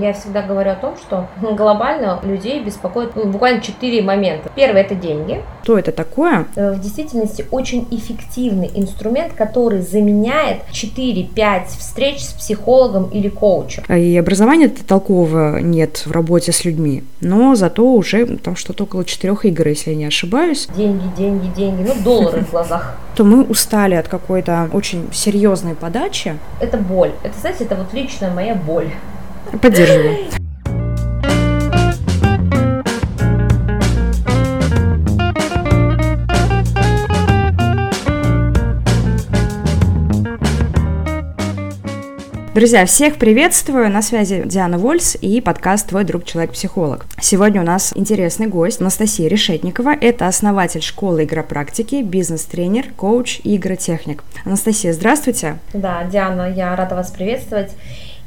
Я всегда говорю о том, что глобально людей беспокоит ну, буквально четыре момента. Первый – это деньги. Что это такое? Э, в действительности очень эффективный инструмент, который заменяет 4-5 встреч с психологом или коучем. А и образования толкового нет в работе с людьми, но зато уже там что-то около четырех игр, если я не ошибаюсь. Деньги, деньги, деньги, ну доллары в глазах. То мы устали от какой-то очень серьезной подачи. Это боль. Это, знаете, это вот личная моя боль. Поддерживаю. Друзья, всех приветствую. На связи Диана Вольс и подкаст «Твой друг человек-психолог». Сегодня у нас интересный гость Анастасия Решетникова. Это основатель школы игропрактики, бизнес-тренер, коуч и игротехник. Анастасия, здравствуйте. Да, Диана, я рада вас приветствовать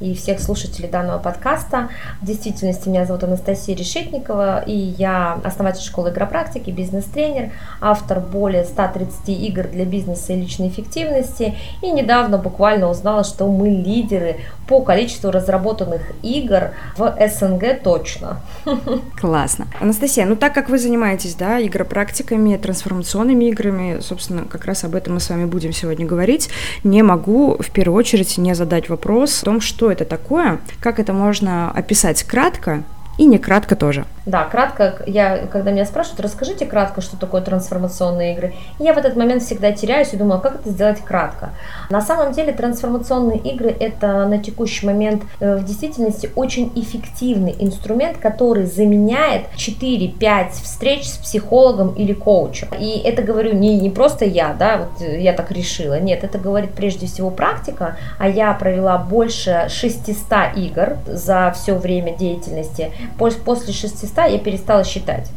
и всех слушателей данного подкаста. В действительности меня зовут Анастасия Решетникова, и я основатель школы игропрактики, бизнес-тренер, автор более 130 игр для бизнеса и личной эффективности. И недавно буквально узнала, что мы лидеры по количеству разработанных игр в СНГ точно. Классно. Анастасия, ну так как вы занимаетесь, да, игропрактиками, трансформационными играми, собственно, как раз об этом мы с вами будем сегодня говорить, не могу в первую очередь не задать вопрос о том, что это такое, как это можно описать кратко и не кратко тоже. Да, кратко, я, когда меня спрашивают, расскажите кратко, что такое трансформационные игры, я в этот момент всегда теряюсь и думаю, а как это сделать кратко. На самом деле трансформационные игры это на текущий момент э, в действительности очень эффективный инструмент, который заменяет 4-5 встреч с психологом или коучем. И это говорю не, не просто я, да, вот я так решила, нет, это говорит прежде всего практика, а я провела больше 600 игр за все время деятельности. После 600 листа я перестала считать.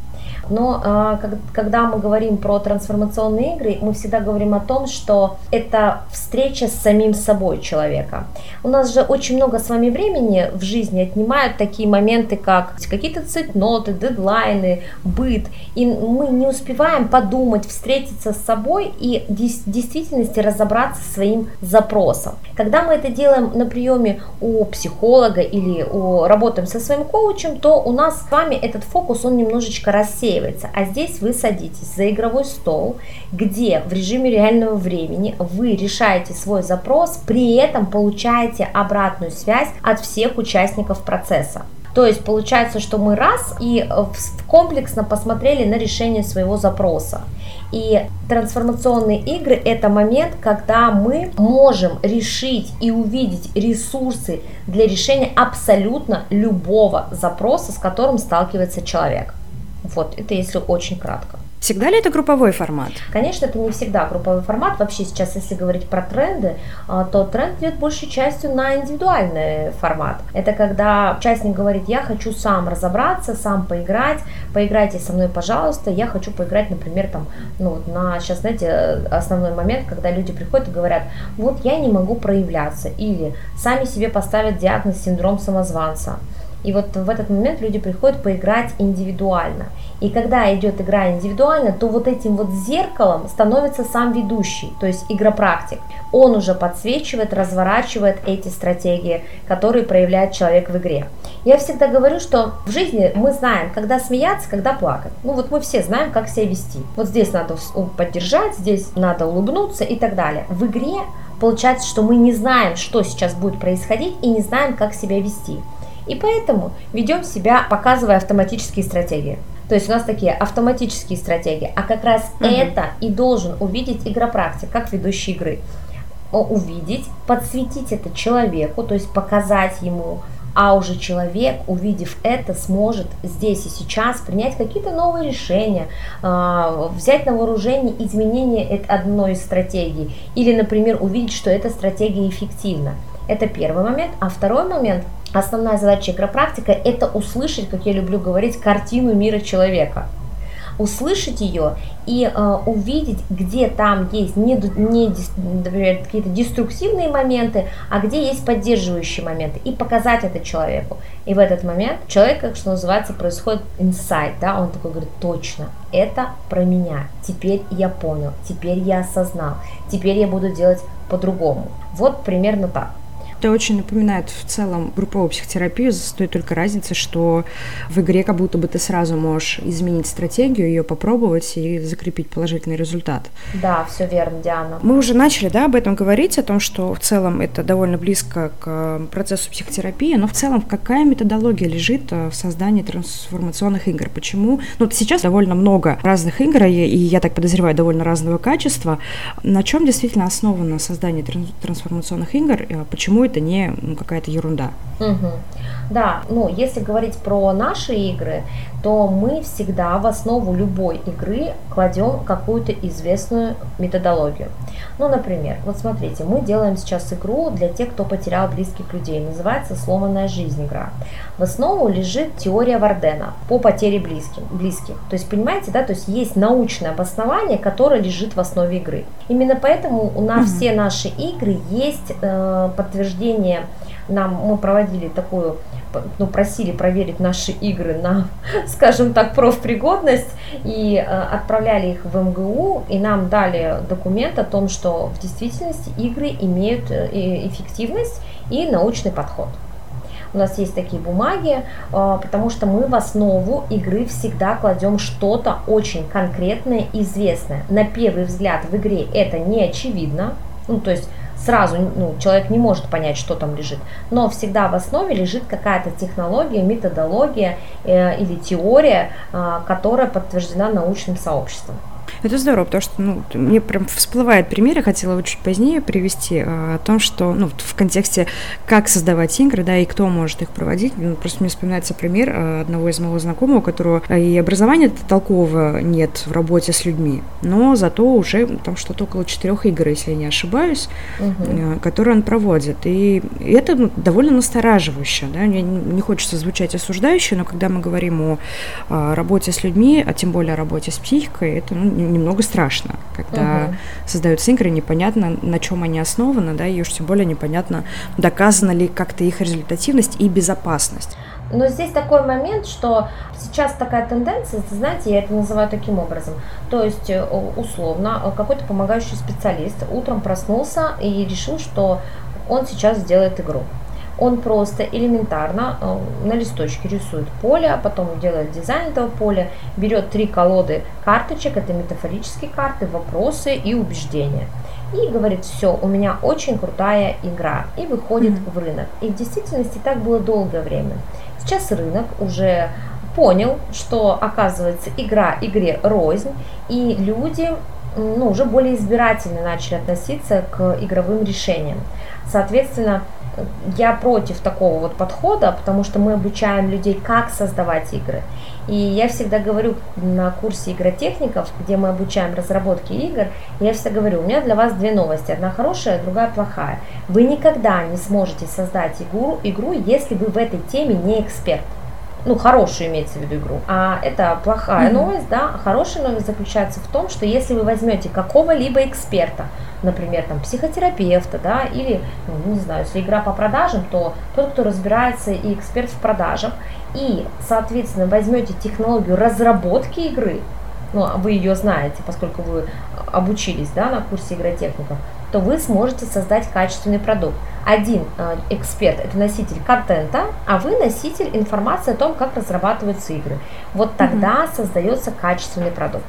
Но а, когда мы говорим про трансформационные игры, мы всегда говорим о том, что это встреча с самим собой человека. У нас же очень много с вами времени в жизни отнимают такие моменты, как какие-то цитноты, дедлайны, быт. И мы не успеваем подумать, встретиться с собой и в действительности разобраться со своим запросом. Когда мы это делаем на приеме у психолога или у, работаем со своим коучем, то у нас с вами этот фокус, он немножечко рассеян рассеивается. А здесь вы садитесь за игровой стол, где в режиме реального времени вы решаете свой запрос, при этом получаете обратную связь от всех участников процесса. То есть получается, что мы раз и комплексно посмотрели на решение своего запроса. И трансформационные игры – это момент, когда мы можем решить и увидеть ресурсы для решения абсолютно любого запроса, с которым сталкивается человек. Вот, это если очень кратко. Всегда ли это групповой формат? Конечно, это не всегда групповой формат. Вообще сейчас, если говорить про тренды, а, то тренд идет большей частью на индивидуальный формат. Это когда участник говорит, я хочу сам разобраться, сам поиграть, поиграйте со мной, пожалуйста, я хочу поиграть, например, там, ну вот на, сейчас, знаете, основной момент, когда люди приходят и говорят, вот я не могу проявляться, или сами себе поставят диагноз синдром самозванца. И вот в этот момент люди приходят поиграть индивидуально. И когда идет игра индивидуально, то вот этим вот зеркалом становится сам ведущий, то есть игропрактик. Он уже подсвечивает, разворачивает эти стратегии, которые проявляет человек в игре. Я всегда говорю, что в жизни мы знаем, когда смеяться, когда плакать. Ну вот мы все знаем, как себя вести. Вот здесь надо поддержать, здесь надо улыбнуться и так далее. В игре получается, что мы не знаем, что сейчас будет происходить и не знаем, как себя вести. И поэтому ведем себя, показывая автоматические стратегии. То есть у нас такие автоматические стратегии, а как раз угу. это и должен увидеть игропрактик, как ведущий игры. Увидеть, подсветить это человеку, то есть показать ему, а уже человек, увидев это, сможет здесь и сейчас принять какие-то новые решения, а, взять на вооружение изменения одной из стратегий, или, например, увидеть, что эта стратегия эффективна. Это первый момент. А второй момент – Основная задача игропрактика – это услышать, как я люблю говорить, картину мира человека услышать ее и э, увидеть, где там есть не, не например, какие-то деструктивные моменты, а где есть поддерживающие моменты, и показать это человеку. И в этот момент человек, как что называется, происходит инсайт, да, он такой говорит, точно, это про меня, теперь я понял, теперь я осознал, теперь я буду делать по-другому. Вот примерно так. Это очень напоминает в целом групповую психотерапию, с той только разницей, что в игре как будто бы ты сразу можешь изменить стратегию, ее попробовать и закрепить положительный результат. Да, все верно, Диана. Мы уже начали да, об этом говорить, о том, что в целом это довольно близко к процессу психотерапии, но в целом какая методология лежит э, в создании трансформационных игр? Почему? Ну, сейчас довольно много разных игр, и я так подозреваю, довольно разного качества. На чем действительно основано создание трансформационных игр? Э, почему это не ну, какая-то ерунда? Угу. Да, ну, если говорить про наши игры, то мы всегда в основу любой игры кладем какую-то известную методологию. Ну, например, вот смотрите, мы делаем сейчас игру для тех, кто потерял близких людей. Называется «Сломанная жизнь» игра. В основу лежит теория Вардена по потере близких. близких. То есть, понимаете, да, то есть есть научное обоснование, которое лежит в основе игры. Именно поэтому у нас mm-hmm. все наши игры есть э, подтверждение нам мы проводили такую, ну, просили проверить наши игры на, скажем так, профпригодность и э, отправляли их в МГУ, и нам дали документ о том, что в действительности игры имеют э, эффективность и научный подход. У нас есть такие бумаги, э, потому что мы в основу игры всегда кладем что-то очень конкретное, известное. На первый взгляд в игре это не очевидно, ну, то есть сразу ну, человек не может понять, что там лежит. Но всегда в основе лежит какая-то технология, методология э, или теория, э, которая подтверждена научным сообществом. Это здорово, потому что ну, мне прям всплывает пример, я хотела его чуть позднее привести, а, о том, что ну, в контексте, как создавать игры, да, и кто может их проводить. Ну, просто мне вспоминается пример а, одного из моего знакомого, у которого и образования толкового нет в работе с людьми, но зато уже там что-то около четырех игр, если я не ошибаюсь, угу. которые он проводит. И это ну, довольно настораживающе. Да? Мне не хочется звучать осуждающе, но когда мы говорим о работе с людьми, а тем более о работе с психикой, это ну, немного страшно, когда угу. создаются игры, непонятно, на чем они основаны, да, и уж тем более непонятно, доказана ли как-то их результативность и безопасность. Но здесь такой момент, что сейчас такая тенденция, знаете, я это называю таким образом. То есть, э, условно, э, какой-то помогающий специалист утром проснулся и решил, что он сейчас сделает игру. Он просто элементарно э, на листочке рисует поле, а потом делает дизайн этого поля, берет три колоды карточек, это метафорические карты, вопросы и убеждения. И говорит, все, у меня очень крутая игра. И выходит mm-hmm. в рынок. И в действительности так было долгое время. Сейчас рынок уже понял, что оказывается игра игре рознь, и люди ну, уже более избирательно начали относиться к игровым решениям. Соответственно, я против такого вот подхода, потому что мы обучаем людей, как создавать игры. И я всегда говорю на курсе игротехников, где мы обучаем разработке игр, я всегда говорю, у меня для вас две новости, одна хорошая, другая плохая. Вы никогда не сможете создать игру, игру если вы в этой теме не эксперт ну, хорошую имеется в виду игру. А это плохая mm-hmm. новость, да. Хорошая новость заключается в том, что если вы возьмете какого-либо эксперта, например, там, психотерапевта, да, или, ну, не знаю, если игра по продажам, то тот, кто разбирается и эксперт в продажах, и, соответственно, возьмете технологию разработки игры, ну, а вы ее знаете, поскольку вы обучились, да, на курсе игротехников, то вы сможете создать качественный продукт. Один э, эксперт – это носитель контента, а вы носитель информации о том, как разрабатываются игры. Вот тогда угу. создается качественный продукт.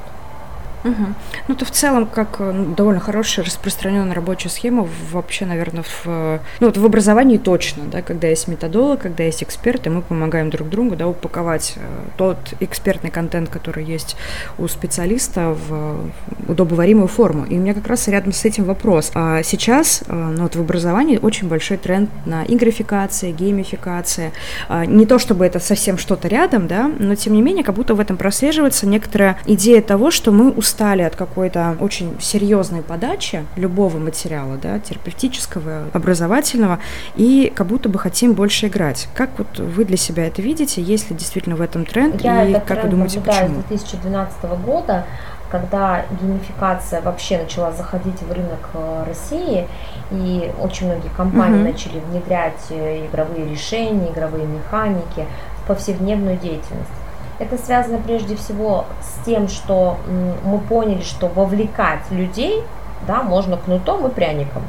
Угу. Ну, это в целом как э, ну, довольно хорошая распространенная рабочая схема вообще, наверное, в, э, ну, вот в образовании точно, да, когда есть методолог, когда есть эксперты, мы помогаем друг другу, да, упаковать э, тот экспертный контент, который есть у специалиста в удобоваримую форму. И у меня как раз рядом с этим вопрос. А сейчас, ну, вот в образовании очень большой тренд на игрификация, геймификация. А, не то, чтобы это совсем что-то рядом, да, но тем не менее, как будто в этом прослеживается некоторая идея того, что мы устали устали от какой-то очень серьезной подачи любого материала, да, терапевтического, образовательного, и как будто бы хотим больше играть. Как вот вы для себя это видите? Есть ли действительно в этом тренд? Я и этот как тренд вы думаете, почему? с 2012 года, когда геймификация вообще начала заходить в рынок э, России, и очень многие компании uh-huh. начали внедрять э, игровые решения, игровые механики в повседневную деятельность. Это связано прежде всего с тем, что мы поняли, что вовлекать людей да, можно кнутом и пряником.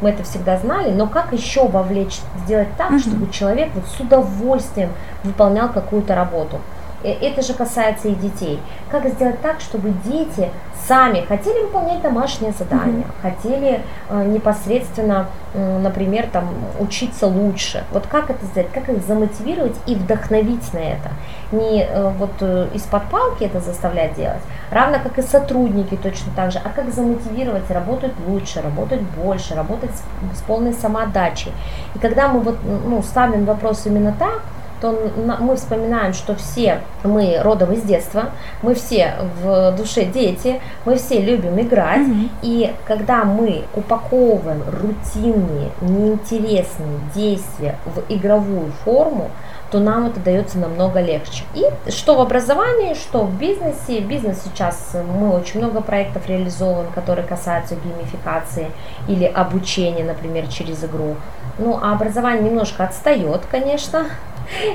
мы это всегда знали, но как еще вовлечь, сделать так, mm-hmm. чтобы человек вот с удовольствием выполнял какую-то работу. Э, это же касается и детей. Как сделать так, чтобы дети сами хотели выполнять домашние задания, mm-hmm. хотели э, непосредственно, э, например, там учиться лучше. Вот как это сделать, как их замотивировать и вдохновить на это. Не э, вот э, из-под палки это заставлять делать, равно как и сотрудники точно так же, а как замотивировать работать лучше, работать больше, работать с, с полной самоотдачей. И когда мы вот ну, ставим вопрос именно так, то мы вспоминаем, что все мы родом из детства, мы все в душе дети, мы все любим играть, mm-hmm. и когда мы упаковываем рутинные, неинтересные действия в игровую форму, то нам это дается намного легче. И что в образовании, что в бизнесе. Бизнес сейчас мы очень много проектов реализовываем, которые касаются геймификации или обучения, например, через игру. Ну, а образование немножко отстает, конечно,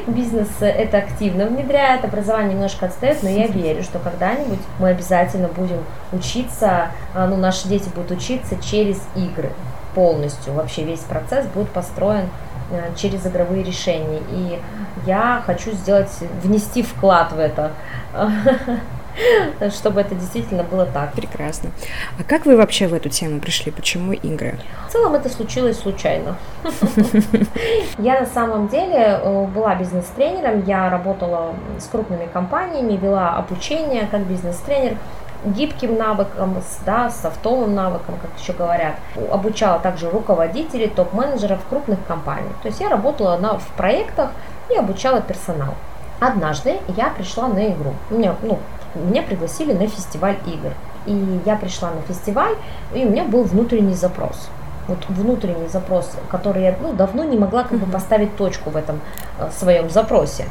бизнес это активно внедряет, образование немножко отстает, но я верю, что когда-нибудь мы обязательно будем учиться, а, ну, наши дети будут учиться через игры полностью. Вообще весь процесс будет построен а, через игровые решения. И я хочу сделать, внести вклад в это. чтобы это действительно было так. Прекрасно. А как вы вообще в эту тему пришли? Почему игры? В целом это случилось случайно. Я на самом деле э, была бизнес-тренером, я работала с крупными компаниями, вела обучение как бизнес-тренер гибким навыкам, да, софтовым навыкам, как еще говорят. Обучала также руководителей, топ-менеджеров крупных компаний. То есть я работала на, в проектах и обучала персонал. Однажды я пришла на игру. У меня, ну, меня пригласили на фестиваль игр. И я пришла на фестиваль, и у меня был внутренний запрос. Вот внутренний запрос, который я ну, давно не могла как бы поставить точку в этом э, своем запросе.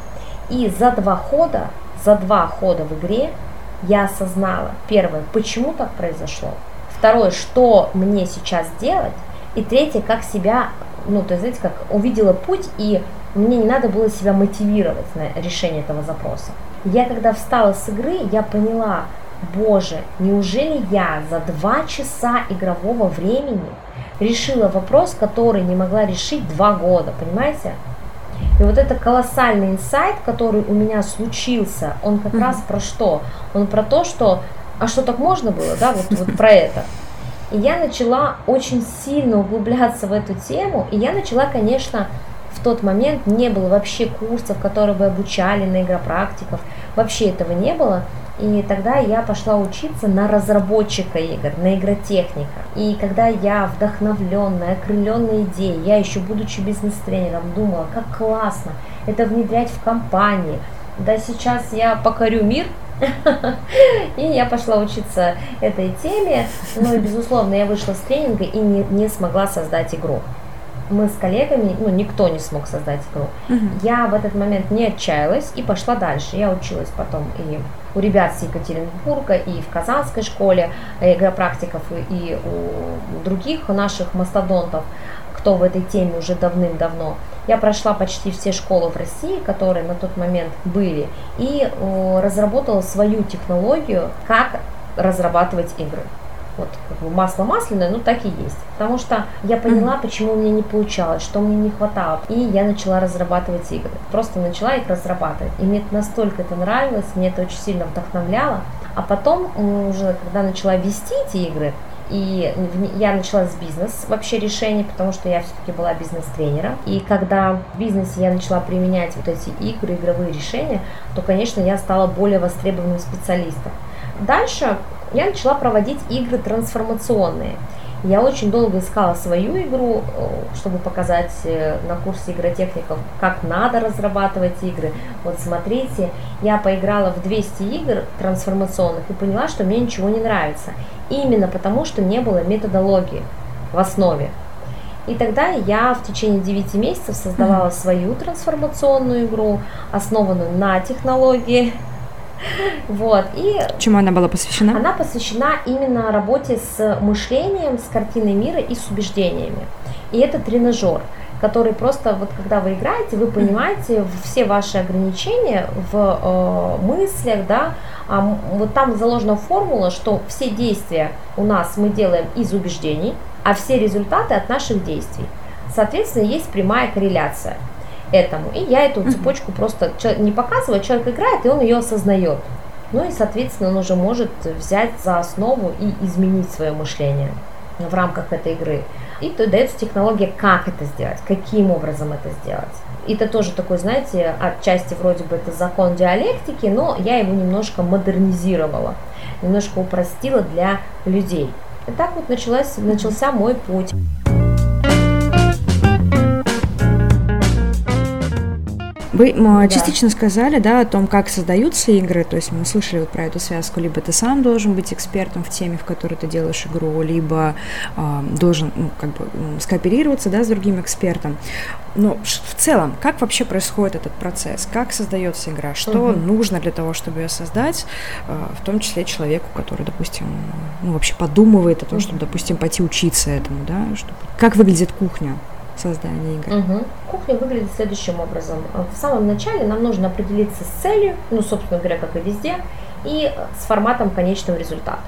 И за два хода, за два хода в игре я осознала, первое, почему так произошло, второе, что мне сейчас делать, и третье, как себя, ну, то есть, знаете, как увидела путь, и мне не надо было себя мотивировать на решение этого запроса. Я когда встала с игры, я поняла, боже, неужели я за два часа игрового времени решила вопрос, который не могла решить два года, понимаете? И вот это колоссальный инсайт, который у меня случился, он как mm-hmm. раз про что? Он про то, что, а что так можно было, да, вот, вот про это. И я начала очень сильно углубляться в эту тему, и я начала, конечно, в тот момент не было вообще курсов, которые бы обучали на игропрактиков, вообще этого не было. И тогда я пошла учиться на разработчика игр, на игротехника. И когда я вдохновленная, окрыленная идеей, я еще будучи бизнес-тренером думала, как классно это внедрять в компании. Да сейчас я покорю мир, и я пошла учиться этой теме. Ну и, безусловно, я вышла с тренинга и не, не смогла создать игру мы с коллегами, ну, никто не смог создать игру. Угу. Я в этот момент не отчаялась и пошла дальше. Я училась потом и у ребят с Екатеринбурга, и в Казанской школе э, игропрактиков, и, у других наших мастодонтов, кто в этой теме уже давным-давно. Я прошла почти все школы в России, которые на тот момент были, и разработала свою технологию, как разрабатывать игры вот масло масляное, ну так и есть. Потому что я поняла, mm-hmm. почему мне не получалось, что мне не хватало. И я начала разрабатывать игры. Просто начала их разрабатывать. И мне настолько это нравилось, мне это очень сильно вдохновляло. А потом уже, когда начала вести эти игры, и я начала с бизнес вообще решений, потому что я все-таки была бизнес-тренером. И когда в бизнесе я начала применять вот эти игры, игровые решения, то, конечно, я стала более востребованным специалистом. Дальше я начала проводить игры трансформационные. Я очень долго искала свою игру, э, чтобы показать э, на курсе игротехников, как надо разрабатывать игры. Вот смотрите, я поиграла в 200 игр трансформационных и поняла, что мне ничего не нравится. Именно потому, что не было методологии в основе. И тогда я в течение 9 месяцев создавала свою трансформационную игру, основанную на технологии вот, и... Чему она была посвящена? Она посвящена именно работе с мышлением, с картиной мира и с убеждениями. И это тренажер который просто вот когда вы играете, вы понимаете все ваши ограничения в э, мыслях, да, а вот там заложена формула, что все действия у нас мы делаем из убеждений, а все результаты от наших действий. Соответственно, есть прямая корреляция этому. И я эту цепочку просто не показываю, человек играет, и он ее осознает. Ну и, соответственно, он уже может взять за основу и изменить свое мышление в рамках этой игры. И то дается технология, как это сделать, каким образом это сделать. И это тоже такой, знаете, отчасти вроде бы это закон диалектики, но я его немножко модернизировала, немножко упростила для людей. И так вот началась, начался мой путь. Вы да. частично сказали, да, о том, как создаются игры, то есть мы слышали вот про эту связку, либо ты сам должен быть экспертом в теме, в которой ты делаешь игру, либо э, должен, ну, как бы скооперироваться, да, с другим экспертом. Но в целом, как вообще происходит этот процесс? Как создается игра? Что угу. нужно для того, чтобы ее создать, э, в том числе человеку, который, допустим, ну, вообще подумывает о том, чтобы, допустим, пойти учиться этому, да, чтобы... как выглядит кухня? Создания игр? Угу. Кухня выглядит следующим образом. В самом начале нам нужно определиться с целью, ну, собственно говоря, как и везде, и с форматом конечного результата.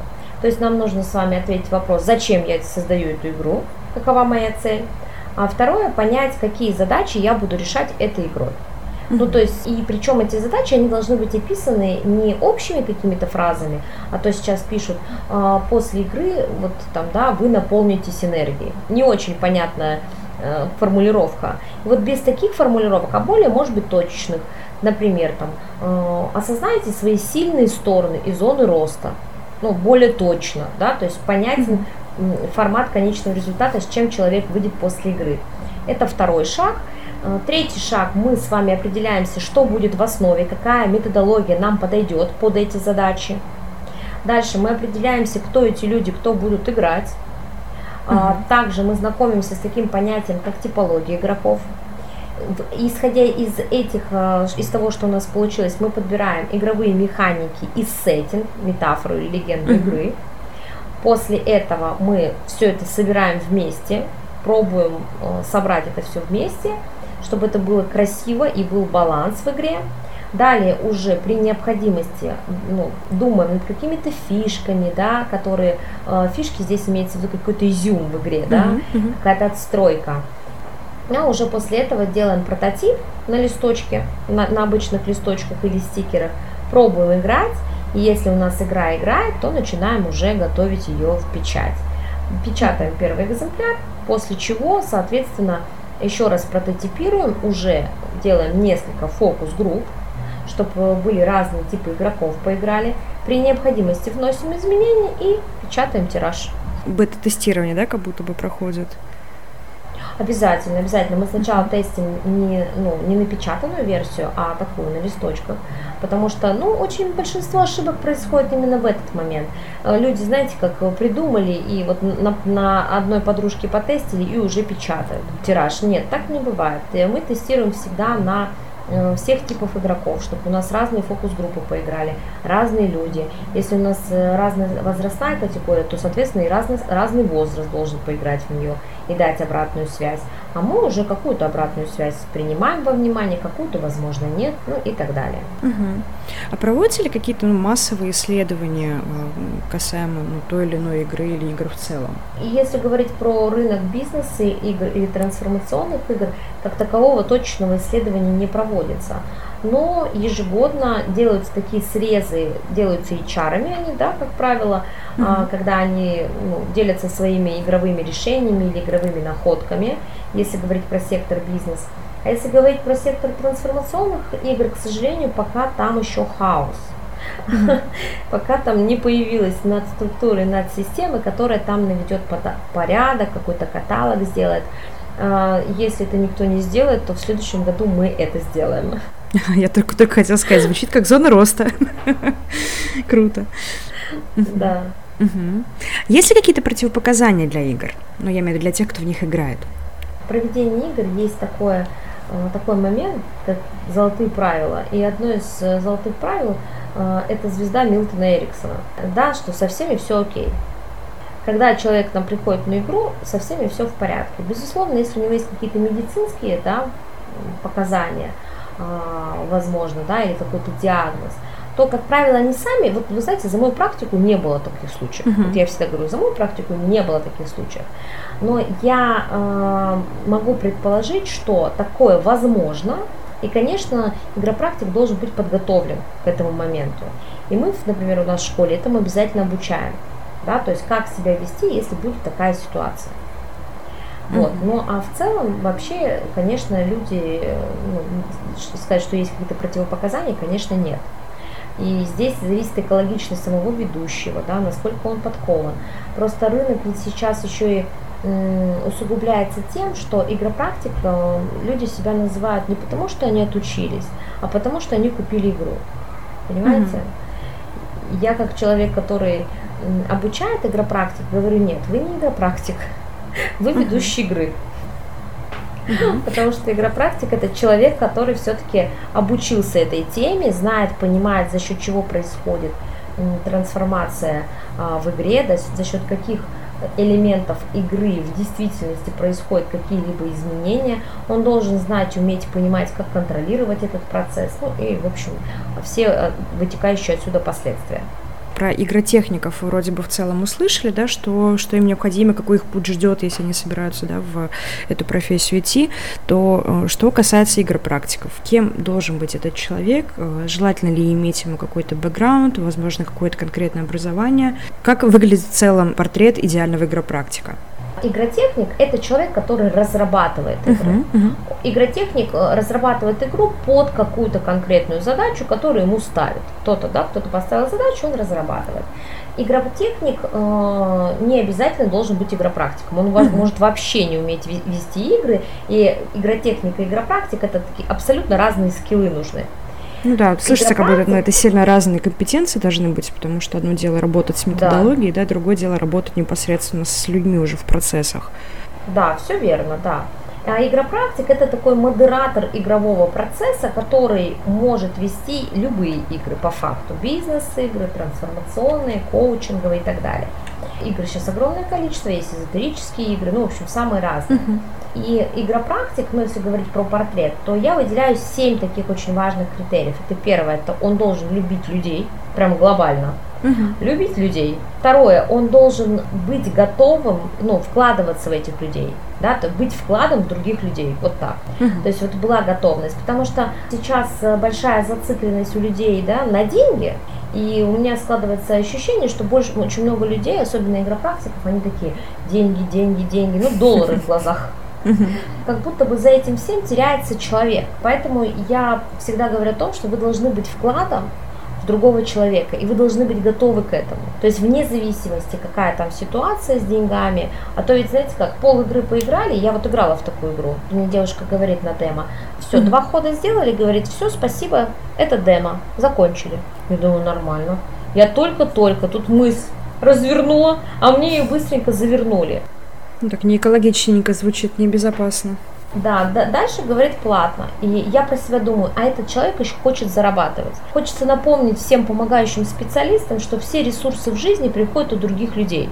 То есть нам нужно с вами ответить вопрос, зачем я создаю эту игру, какова моя цель. А второе, понять, какие задачи я буду решать этой игрой. Ну, то есть, и причем эти задачи, они должны быть описаны не общими какими-то фразами, а то сейчас пишут, а, после игры, вот там, да, вы наполнитесь энергией. Не очень понятно, Э, формулировка. И вот без таких формулировок, а более, может быть, точечных, например, там, э, осознайте свои сильные стороны и зоны роста, ну, более точно, да, то есть понятен формат конечного результата, с чем человек выйдет после игры. Это второй шаг. Э, третий шаг, мы с вами определяемся, что будет в основе, какая методология нам подойдет под эти задачи. Дальше мы определяемся, кто эти люди, кто будут играть. А, также мы знакомимся с таким понятием, как типология игроков. Исходя из этих, а, из того, что у нас получилось, мы подбираем игровые механики и сеттинг, метафору или легенду игры. После этого мы все это собираем вместе, пробуем а, собрать это все вместе, чтобы это было красиво и был баланс в игре. Далее уже при необходимости ну, думаем над какими-то фишками, да, которые э, фишки здесь имеется в виду какой-то изюм в игре, да, uh-huh, uh-huh. какая-то отстройка. А уже после этого делаем прототип на листочке, на, на обычных листочках или стикерах, пробуем играть, и если у нас игра играет, то начинаем уже готовить ее в печать. Печатаем первый экземпляр, после чего, соответственно, еще раз прототипируем, уже делаем несколько фокус-групп, чтобы были разные типы игроков поиграли. При необходимости вносим изменения и печатаем тираж. Бета-тестирование, да, как будто бы проходит? Обязательно, обязательно. Мы сначала тестим не, ну, не напечатанную версию, а такую на листочках. Потому что, ну, очень большинство ошибок происходит именно в этот момент. Э, люди, знаете, как придумали и вот на, на одной подружке потестили и уже печатают тираж. Нет, так не бывает. Э, мы тестируем всегда на всех типов игроков, чтобы у нас разные фокус-группы поиграли, разные люди. Если у нас э, разная возрастная категория, то, соответственно, и разный, разный возраст должен поиграть в нее и дать обратную связь. А мы уже какую-то обратную связь принимаем во внимание, какую-то, возможно, нет, ну и так далее. Угу. А проводятся ли какие-то ну, массовые исследования э, касаемо ну, той или иной игры или игр в целом? И если говорить про рынок бизнеса игр или трансформационных игр, как такового точного исследования не проводится но ежегодно делаются такие срезы, делаются HR они, да, как правило, mm-hmm. когда они ну, делятся своими игровыми решениями или игровыми находками, если говорить про сектор бизнес. А если говорить про сектор трансформационных игр, к сожалению, пока там еще хаос. Mm-hmm. Пока там не появилась над структурой, над системой, которая там наведет порядок, какой-то каталог сделает. А, если это никто не сделает, то в следующем году мы это сделаем. Я только, только хотела сказать, звучит как зона роста. Круто. Да. Угу. Есть ли какие-то противопоказания для игр? Ну, я имею в виду для тех, кто в них играет. В проведении игр есть такое, э, такой момент, как золотые правила. И одно из э, золотых правил э, это звезда Милтона Эриксона. Да, что со всеми все окей. Когда человек к нам приходит на игру, со всеми все в порядке. Безусловно, если у него есть какие-то медицинские да, показания, возможно, да, или какой-то диагноз, то, как правило, они сами, вот вы знаете, за мою практику не было таких случаев. Мгм. Вот я всегда говорю, за мою практику не было таких случаев. Но я э, могу предположить, что такое возможно, и, конечно, игропрактик должен быть подготовлен к этому моменту. И мы, например, у нас в школе этому обязательно обучаем. Да, то есть как себя вести, если будет такая ситуация. Вот. Мгм. Ну а в целом вообще, конечно, люди, ну, сказать, что есть какие-то противопоказания, конечно, нет. И здесь зависит экологичность самого ведущего, да, насколько он подкован. Просто рынок ведь сейчас еще и усугубляется тем, что игропрактик люди себя называют не потому, что они отучились, а потому, что они купили игру. Понимаете? Я как человек, который обучает игропрактик, говорю, нет, вы не игропрактик, вы ведущий игры. Потому что игропрактик это человек, который все-таки обучился этой теме, знает, понимает, за счет чего происходит трансформация а, в игре, да, за счет каких элементов игры в действительности происходят какие-либо изменения. Он должен знать, уметь понимать, как контролировать этот процесс. Ну и, в общем, все э, вытекающие отсюда последствия. Про игротехников вроде бы в целом услышали, да, что, что им необходимо, какой их путь ждет, если они собираются да, в эту профессию идти, то э, что касается игропрактиков, кем должен быть этот человек, Э, желательно ли иметь ему какой-то бэкграунд, возможно, какое-то конкретное образование, как выглядит в целом портрет идеального игропрактика? Игротехник – это человек, который разрабатывает игры. Мгм, мгм. Игротехник э, разрабатывает игру под какую-то конкретную задачу, которую ему ставят. Кто-то, да, кто-то поставил задачу, он разрабатывает. Игротехник э, не обязательно должен быть игропрактиком. Он Мгм. может вообще не уметь ве- вести игры. И игротехник и игропрактик – это такие абсолютно разные скиллы нужны. Ну да, слышится, как будто ну, это сильно разные компетенции должны быть, потому что одно дело работать с методологией, да, другое дело работать непосредственно с людьми уже в процессах. Да, все верно, да. А игропрактик это такой модератор игрового процесса, который может вести любые игры по факту. Бизнес-игры, трансформационные, коучинговые и так далее. Игр сейчас огромное количество, есть эзотерические игры, ну, в общем, самые разные. И игропрактик, ну, если говорить про портрет, то я выделяю семь таких очень важных критериев. Это первое, это он должен любить людей, прям глобально Мгм. любить людей. Второе, он должен быть готовым, ну, вкладываться в этих людей, да, то быть вкладом в других людей, вот так. Мгм. То есть вот была готовность, потому что сейчас э, большая зацикленность у людей, да, на деньги, и у меня складывается ощущение, что больше, очень много людей, особенно игропрактиков, они такие, деньги, деньги, деньги, ну, доллары в глазах как будто бы за этим всем теряется человек. Поэтому я всегда говорю о том, что вы должны быть вкладом другого человека, и вы должны быть готовы к этому. То есть вне зависимости, какая там ситуация с деньгами, а то ведь, знаете как, пол игры поиграли, я вот играла в такую игру, мне девушка говорит на демо, все, Мгм. два хода сделали, говорит, все, спасибо, это демо, закончили. Я думаю, нормально. Я только-только тут мысль развернула, а мне ее быстренько завернули. Ну, так не экологичненько звучит, небезопасно. Да, да, дальше говорит платно. И я про себя думаю, а этот человек еще хочет зарабатывать. Хочется напомнить всем помогающим специалистам, что все ресурсы в жизни приходят у других людей.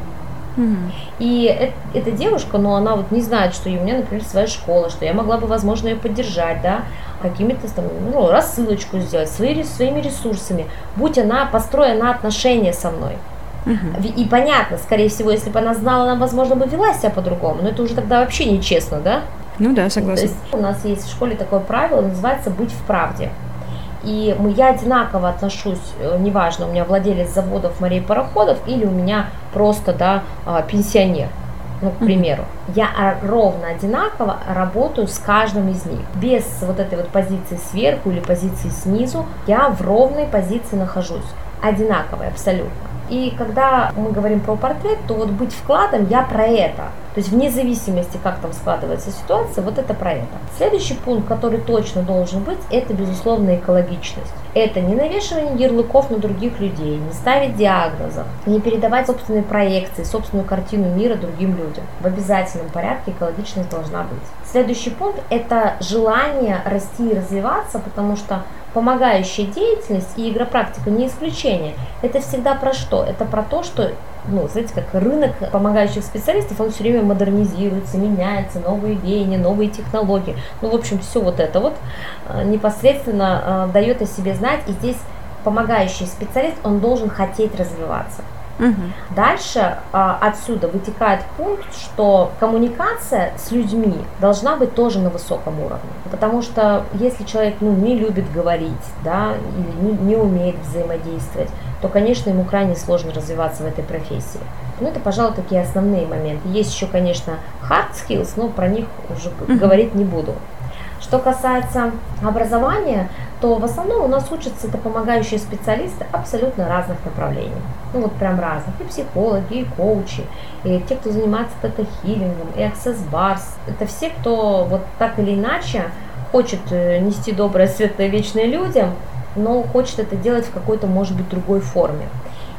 И эта девушка, ну, она вот не знает, что у меня, например, своя школа, что я могла бы, возможно, ее поддержать, да, какими-то там, ну, рассылочку сделать, свои, своими ресурсами, будь она построена отношения со мной. В- И понятно, скорее всего, если бы она знала, она, возможно, бы вела себя по-другому, но это уже тогда вообще нечестно, да? Ну да, То согласна. есть у нас есть в школе такое правило, называется «быть в правде». И мы, я одинаково отношусь, э, неважно, у меня владелец заводов, морей, пароходов или у меня просто, да, а, пенсионер, ну, к примеру. Я ровно одинаково работаю с каждым из них. Без вот этой вот позиции сверху или позиции снизу, я в ровной позиции нахожусь. Одинаковой абсолютно. И когда мы говорим про портрет, то вот быть вкладом я про это. То есть вне зависимости, как там складывается ситуация, вот это про это. Следующий пункт, который точно должен быть, это, безусловно, экологичность. Это не навешивание ярлыков на других людей, не ставить диагнозов, не передавать собственные проекции, собственную картину мира другим людям. В обязательном порядке экологичность должна быть. Следующий пункт – это желание расти и развиваться, потому что помогающая деятельность и игропрактика не исключение. Это всегда про что? Это про то, что ну, знаете, как рынок помогающих специалистов, он все время модернизируется, меняется, новые веяния, новые технологии. Ну, в общем, все вот это вот э, непосредственно э, дает о себе знать. И здесь помогающий специалист, он должен хотеть развиваться. Угу. Дальше а, отсюда вытекает пункт, что коммуникация с людьми должна быть тоже на высоком уровне. Потому что если человек ну, не любит говорить, да, или не, не умеет взаимодействовать, то, конечно, ему крайне сложно развиваться в этой профессии. Ну, это, пожалуй, такие основные моменты. Есть еще, конечно, hard skills, но про них уже mm-hmm. говорить не буду. Что касается образования, то в основном у нас учатся это помогающие специалисты абсолютно разных направлений. Ну вот прям разных. И психологи, и коучи, и те, кто занимается тета-хиллингом, и Access Bars. Это все, кто вот так или иначе хочет э, нести доброе, светлое, вечное людям, но хочет это делать в какой-то, может быть, другой форме.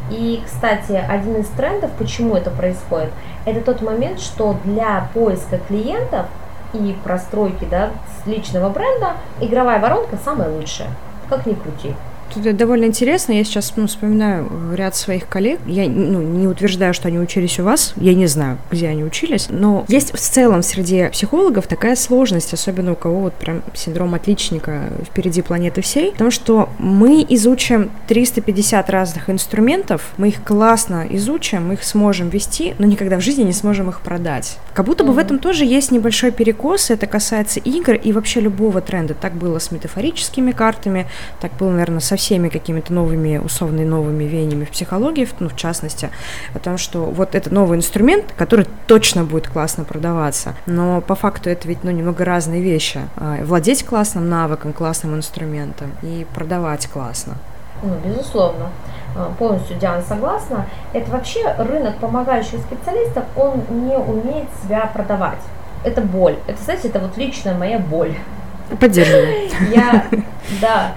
И, кстати, один из трендов, почему это происходит, это тот момент, что для поиска клиентов и простройки да, личного бренда игровая воронка самая лучшая, как ни крути. Тут довольно интересно. Я сейчас ну, вспоминаю ряд своих коллег. Я ну, не утверждаю, что они учились у вас. Я не знаю, где они учились. Но есть в целом среди психологов такая сложность, особенно у кого вот прям синдром отличника впереди планеты всей, потому что мы изучим 350 разных инструментов, мы их классно изучим, мы их сможем вести, но никогда в жизни не сможем их продать. Как будто бы mm-hmm. в этом тоже есть небольшой перекос, это касается игр и вообще любого тренда. Так было с метафорическими картами, так было, наверное, со всеми какими-то новыми, условно новыми веяниями в психологии, ну, в частности, о том, что вот это новый инструмент, который точно будет классно продаваться, но по факту это ведь, ну, немного разные вещи. А, владеть классным навыком, классным инструментом и продавать классно. Ну, безусловно а, полностью Диана согласна, это вообще рынок помогающих специалистов, он не умеет себя продавать. Это боль. Это, знаете, это вот личная моя боль. Поддерживаю. Я, да.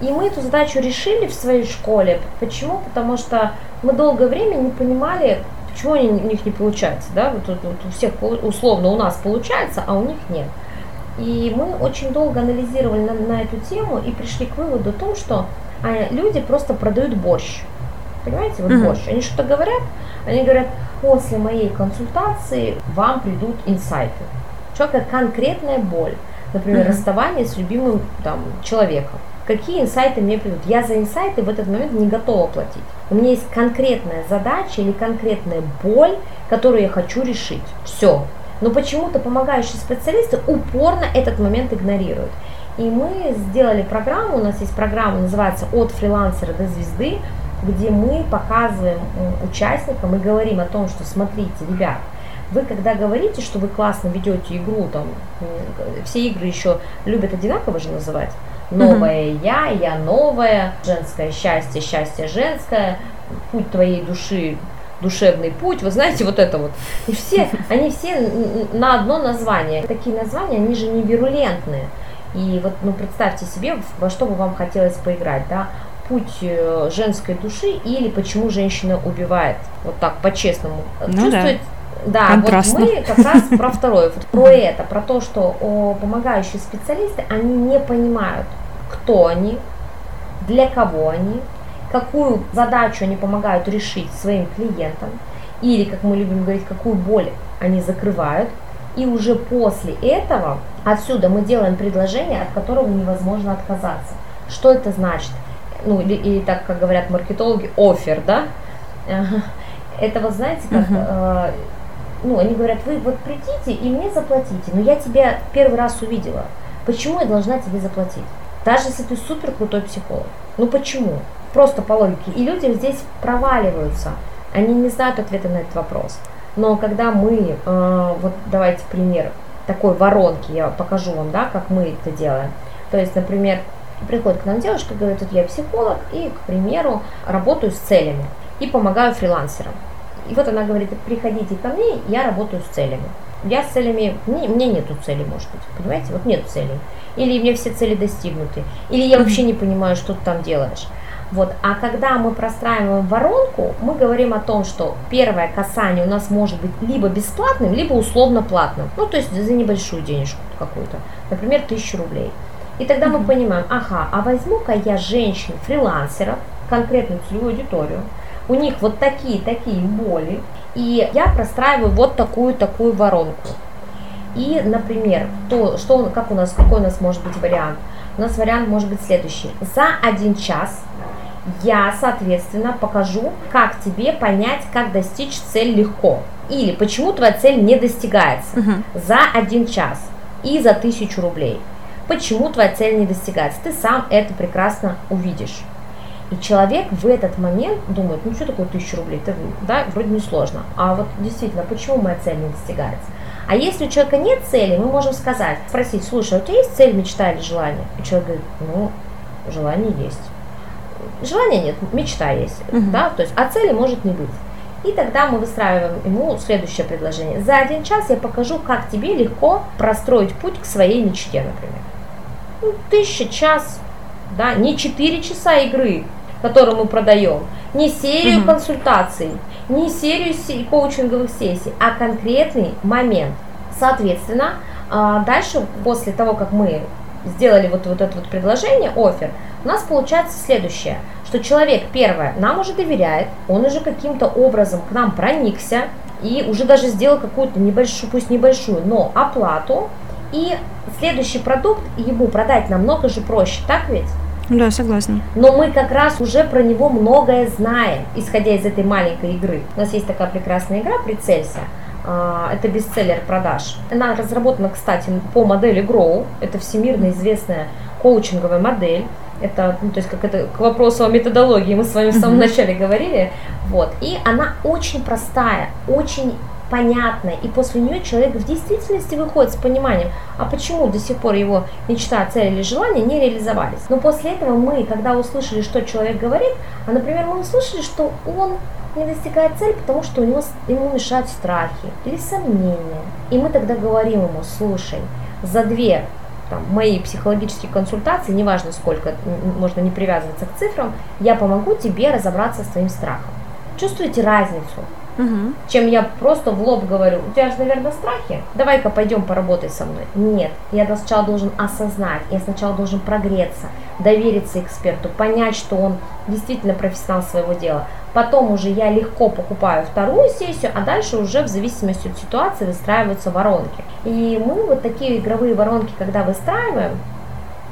И мы эту задачу решили в своей школе. Почему? Потому что мы долгое время не понимали, почему они, у них не получается. Да? Вот, вот, вот у всех условно у нас получается, а у них нет. И мы очень долго анализировали на, на эту тему и пришли к выводу о том, что а, люди просто продают борщ. Понимаете, вот mm-hmm. борщ. Они что-то говорят, они говорят, после моей консультации вам придут инсайты. Человека конкретная боль например, mm-hmm. расставание с любимым там, человеком. Какие инсайты мне придут? Я за инсайты в этот момент не готова платить. У меня есть конкретная задача или конкретная боль, которую я хочу решить. Все. Но почему-то помогающие специалисты упорно этот момент игнорируют. И мы сделали программу, у нас есть программа, называется «От фрилансера до звезды», где мы показываем участникам и говорим о том, что смотрите, ребят, вы когда говорите, что вы классно ведете игру, там, все игры еще любят одинаково же называть. Новое mm-hmm. я, я новое, женское счастье, счастье женское, путь твоей души, душевный путь, вы знаете, вот это вот. И все, они все на одно название. Такие названия, они же не вирулентные. И вот, ну, представьте себе, во что бы вам хотелось поиграть, да, путь э, женской души или почему женщина убивает, вот так, по-честному. Ну, Чувствовать да да, Контрастно. вот мы как раз про второе, вот про это, про то, что о, помогающие специалисты, они не понимают, кто они, для кого они, какую задачу они помогают решить своим клиентам, или, как мы любим говорить, какую боль они закрывают, и уже после этого отсюда мы делаем предложение, от которого невозможно отказаться. Что это значит? Ну, или, или так, как говорят маркетологи, офер, да? Это вот знаете, как uh-huh ну, они говорят, вы вот придите и мне заплатите, но я тебя первый раз увидела. Почему я должна тебе заплатить? Даже если ты супер крутой психолог. Ну почему? Просто по логике. И люди здесь проваливаются. Они не знают ответа на этот вопрос. Но когда мы, э, вот давайте пример такой воронки, я покажу вам, да, как мы это делаем. То есть, например, приходит к нам девушка, говорит, вот я психолог и, к примеру, работаю с целями и помогаю фрилансерам. И вот она говорит, приходите ко мне, я работаю с целями. Я с целями, мне, мне нету цели, может быть, понимаете, вот нет целей. Или мне все цели достигнуты, или я вообще не понимаю, что ты там делаешь. Вот. А когда мы простраиваем воронку, мы говорим о том, что первое касание у нас может быть либо бесплатным, либо условно платным. Ну, то есть за небольшую денежку какую-то. Например, тысячу рублей. И тогда мы понимаем, ага, а возьму-ка я женщин, фрилансеров, конкретную целевую аудиторию, у них вот такие-такие боли, и я простраиваю вот такую-такую воронку. И, например, то, что, как у нас, какой у нас может быть вариант? У нас вариант может быть следующий. За один час я, соответственно, покажу, как тебе понять, как достичь цель легко. Или почему твоя цель не достигается угу. за один час и за тысячу рублей. Почему твоя цель не достигается? Ты сам это прекрасно увидишь. И человек в этот момент думает, ну что такое тысяча рублей, это, да, вроде не сложно. А вот действительно, почему моя цель не достигается? А если у человека нет цели, мы можем сказать, спросить, слушай, а у тебя есть цель, мечта или желание? И человек говорит, ну, желание есть. Желания нет, мечта есть, угу. да, то есть, а цели может не быть. И тогда мы выстраиваем ему следующее предложение. За один час я покажу, как тебе легко простроить путь к своей мечте, например. Ну, тысяча час, да, не четыре часа игры, которую мы продаем, не серию угу. консультаций, не серию коучинговых сессий, а конкретный момент. Соответственно, а, дальше, после того, как мы сделали вот, вот это вот предложение, офер, у нас получается следующее, что человек, первое, нам уже доверяет, он уже каким-то образом к нам проникся и уже даже сделал какую-то небольшую, пусть небольшую, но оплату, и следующий продукт ему продать намного же проще, так ведь? Да, согласна. Но мы как раз уже про него многое знаем, исходя из этой маленькой игры. У нас есть такая прекрасная игра «Прицелься». А, это бестселлер продаж. Она разработана, кстати, по модели Grow. Это всемирно известная коучинговая модель. Это, ну, то есть, как это к вопросу о методологии мы с вами в самом начале говорили. Вот. И она очень простая, очень понятная, и после нее человек в действительности выходит с пониманием, а почему до сих пор его мечта, цель или желание не реализовались. Но после этого мы, когда услышали, что человек говорит, а, например, мы услышали, что он не достигает цели, потому что у него, ему мешают страхи или сомнения. И мы тогда говорим ему, слушай, за две там, мои психологические консультации, неважно сколько, можно не привязываться к цифрам, я помогу тебе разобраться с твоим страхом. Чувствуете разницу? Угу. Чем я просто в лоб говорю, у тебя же, наверное, страхи, давай-ка пойдем поработай со мной. Нет, я сначала должен осознать, я сначала должен прогреться, довериться эксперту, понять, что он действительно профессионал своего дела. Потом уже я легко покупаю вторую сессию, а дальше уже в зависимости от ситуации выстраиваются воронки. И мы вот такие игровые воронки, когда выстраиваем,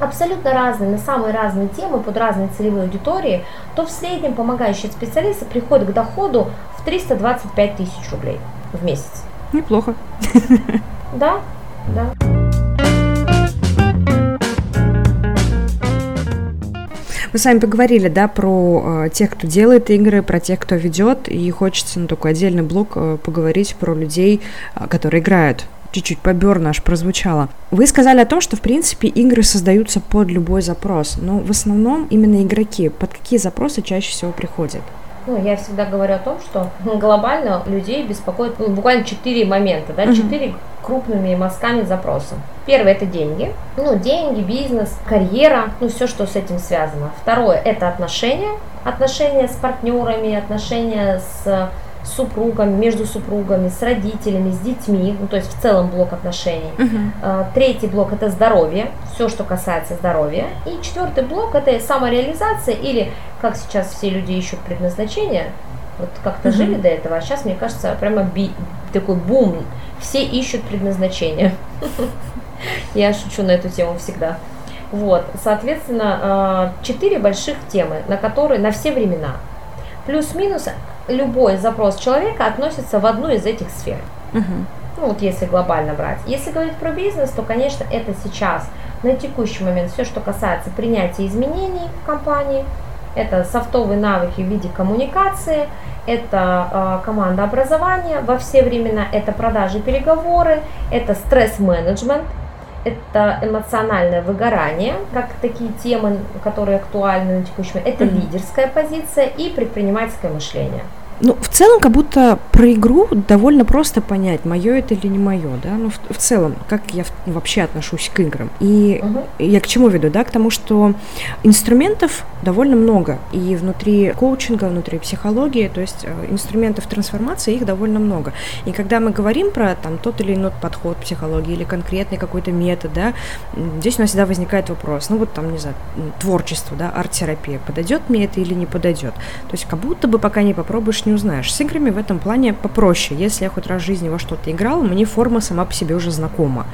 абсолютно разные, на самые разные темы, под разные целевые аудитории, то в среднем помогающие специалисты приходят к доходу в 325 тысяч рублей в месяц. Неплохо. Да, да. Мы с вами поговорили, да, про э, тех, кто делает игры, про тех, кто ведет, и хочется на такой отдельный блок э, поговорить про людей, э, которые играют чуть-чуть поберно аж прозвучало. Вы сказали о том, что, в принципе, игры создаются под любой запрос, но в основном именно игроки. Под какие запросы чаще всего приходят? Ну, я всегда говорю о том, что глобально людей беспокоит ну, буквально четыре момента, да, четыре uh-huh. крупными мазками запроса. Первый это деньги, ну, деньги, бизнес, карьера, ну, все, что с этим связано. Второе это отношения, отношения с партнерами, отношения с супругами, между супругами, с родителями, с детьми, ну то есть в целом блок отношений. Uh-huh. Третий блок это здоровье, все, что касается здоровья. И четвертый блок это самореализация или, как сейчас все люди ищут предназначение, вот как-то uh-huh. жили до этого, а сейчас, мне кажется, прямо би, такой бум, все ищут предназначение. Я шучу на эту тему всегда. Вот, соответственно, а, четыре больших темы, на которые на все времена. Плюс-минус любой запрос человека относится в одну из этих сфер. Угу. Ну вот если глобально брать. Если говорить про бизнес, то, конечно, это сейчас на текущий момент все, что касается принятия изменений в компании, это софтовые навыки в виде коммуникации, это э, команда образования во все времена, это продажи, переговоры, это стресс-менеджмент, это эмоциональное выгорание, как такие темы, которые актуальны на момент, это mm-hmm. лидерская позиция и предпринимательское мышление. Ну, в целом, как будто про игру довольно просто понять, мое это или не мое, да, ну, в, в целом, как я в, вообще отношусь к играм. И угу. я к чему веду, да, к тому, что инструментов довольно много, и внутри коучинга, внутри психологии, то есть э, инструментов трансформации, их довольно много. И когда мы говорим про там тот или иной подход психологии или конкретный какой-то метод, да, здесь у нас всегда возникает вопрос, ну, вот там, не знаю, творчество, да, арт-терапия, подойдет мне это или не подойдет. То есть как будто бы пока не попробуешь, не узнаешь. С играми в этом плане попроще. Если я хоть раз в жизни во что-то играл, мне форма сама по себе уже знакома,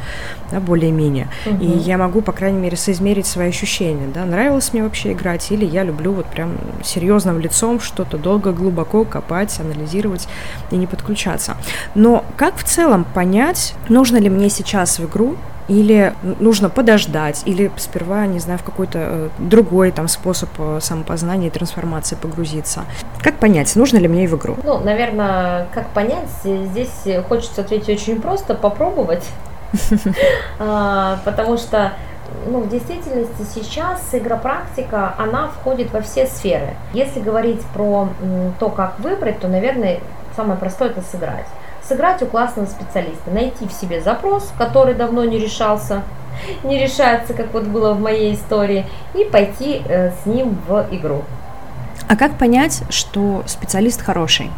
да, более-менее. Угу. И я могу, по крайней мере, соизмерить свои ощущения, да, нравилось мне вообще играть, или я люблю вот прям серьезным лицом что-то долго, глубоко копать, анализировать и не подключаться. Но как в целом понять, нужно ли мне сейчас в игру или нужно подождать, или сперва, не знаю, в какой-то э, другой там способ э, самопознания и трансформации погрузиться. Как понять, нужно ли мне в игру? Ну, наверное, как понять, здесь хочется ответить очень просто, попробовать, а, потому что ну, в действительности сейчас игропрактика, она входит во все сферы. Если говорить про то, как выбрать, то, наверное, самое простое это сыграть сыграть у классного специалиста, найти в себе запрос, который давно не решался, не решается, как вот было в моей истории, и пойти э, с ним в игру. А как понять, что специалист хороший?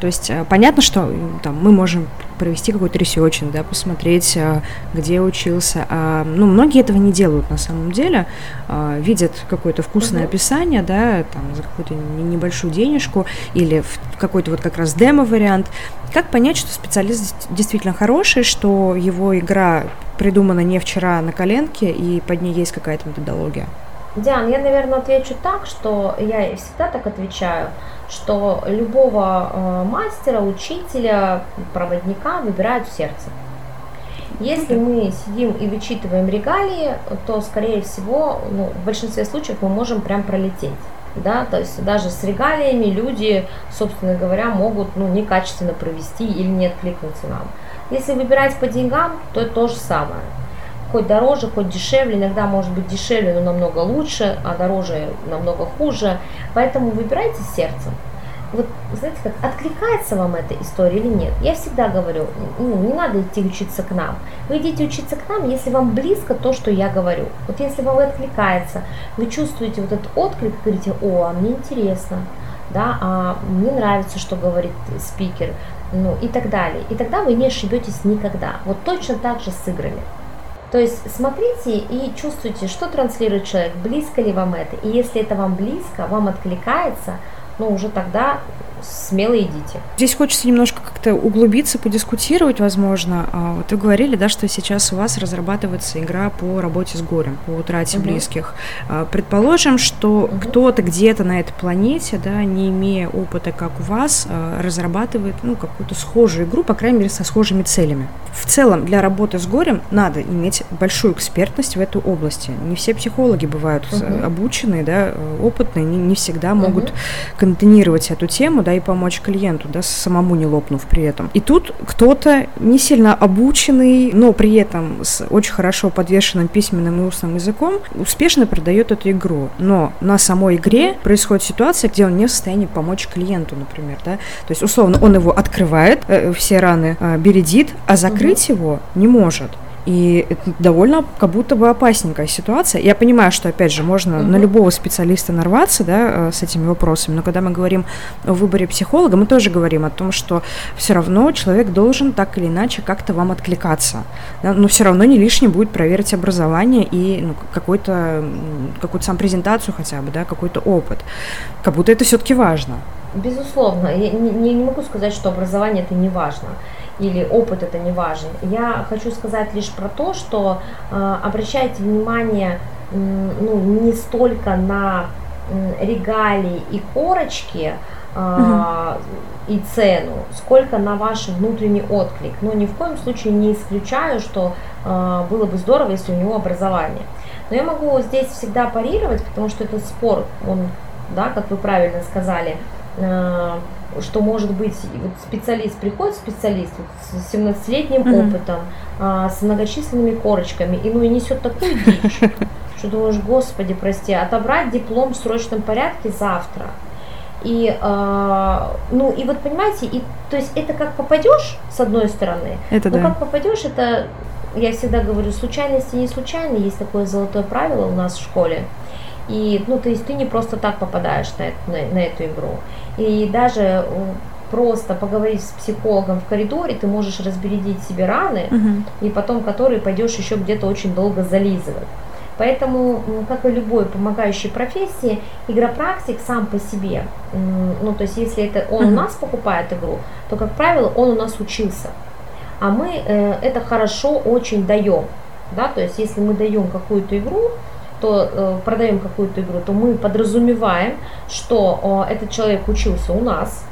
То есть э, понятно, что там, мы можем провести какой-то researching, да, посмотреть, э, где учился. А, ну, многие этого не делают на самом деле. А, видят какое-то вкусное uh-huh. описание, да, там, за какую-то небольшую денежку или в какой-то вот как раз демо-вариант. Как понять, что специалист действительно хороший, что его игра придумана не вчера на коленке и под ней есть какая-то методология? Диан, я, наверное, отвечу так, что я всегда так отвечаю, что любого э, мастера, учителя, проводника выбирают в сердце. Если мы сидим и вычитываем регалии, то, скорее всего, ну, в большинстве случаев мы можем прям пролететь. Да, то есть даже с регалиями люди, собственно говоря, могут ну, некачественно провести или не откликнуться нам. Если выбирать по деньгам, то это то же самое хоть дороже, хоть дешевле, иногда может быть дешевле, но намного лучше, а дороже намного хуже. Поэтому выбирайте сердцем. Вот, знаете, как откликается вам эта история или нет? Я всегда говорю, ну, не надо идти учиться к нам. Вы идите учиться к нам, если вам близко то, что я говорю. Вот если вам откликается, вы чувствуете вот этот отклик, говорите, о, а мне интересно, да, а мне нравится, что говорит спикер, ну и так далее. И тогда вы не ошибетесь никогда. Вот точно так же с играми. То есть смотрите и чувствуйте, что транслирует человек, близко ли вам это. И если это вам близко, вам откликается, ну уже тогда смело идите. Здесь хочется немножко как-то углубиться, подискутировать, возможно. А, вот вы говорили, да, что сейчас у вас разрабатывается игра по работе с горем, по утрате угу. близких. А, предположим, что угу. кто-то где-то на этой планете, да, не имея опыта, как у вас, а, разрабатывает, ну, какую-то схожую игру, по крайней мере, со схожими целями. В целом, для работы с горем надо иметь большую экспертность в этой области. Не все психологи бывают угу. обученные, да, опытные, не, не всегда могут угу. контейнировать эту тему, да, и помочь клиенту, да, самому не лопнув при этом. И тут кто-то не сильно обученный, но при этом с очень хорошо подвешенным письменным и устным языком успешно продает эту игру. Но на самой игре происходит ситуация, где он не в состоянии помочь клиенту, например, да. То есть, условно, он его открывает, э, все раны э, бередит, а закрыть угу. его не может. И это довольно как будто бы опасненькая ситуация. Я понимаю, что, опять же, можно угу. на любого специалиста нарваться, да, э, с этими вопросами, но когда мы говорим о выборе психолога, мы тоже говорим о том, что все равно человек должен так или иначе как-то вам откликаться. Да? Но все равно не лишним будет проверить образование и ну, какой-то, какую-то сам презентацию хотя бы, да, какой-то опыт. Как будто это все-таки важно. Безусловно. Я не, не могу сказать, что образование это не важно или опыт это не важен. Я хочу сказать лишь про то, что э, обращайте внимание э, ну, не столько на э, регалии и корочки, Uh-huh. и цену, сколько на ваш внутренний отклик. Но ни в коем случае не исключаю, что э, было бы здорово, если у него образование. Но я могу здесь всегда парировать, потому что этот спор, он, да, как вы правильно сказали, что может быть вот специалист, приходит специалист вот, с 17-летним mm-hmm. опытом, а, с многочисленными корочками, и ну и несет такую дичь, что думаешь, господи, прости, отобрать диплом в срочном порядке завтра. И, э, ну, и вот понимаете, и, то есть это как попадешь, с одной стороны, это но да. как попадешь, это, я всегда говорю, случайности не случайны, есть такое золотое правило у нас в школе. И, ну, то есть ты не просто так попадаешь на, на, на эту игру. И даже э, просто поговорить с психологом в коридоре, ты можешь разбередить себе раны, угу. и потом которые пойдешь еще где-то очень долго зализывать. Поэтому, как и любой помогающей профессии, игропрактик сам по себе, ну то есть если это он у нас покупает игру, то, как правило, он у нас учился. А мы э, это хорошо очень даем. Да? То есть если мы даем какую-то игру, то э, продаем какую-то игру, то мы подразумеваем, что э, этот человек учился у нас,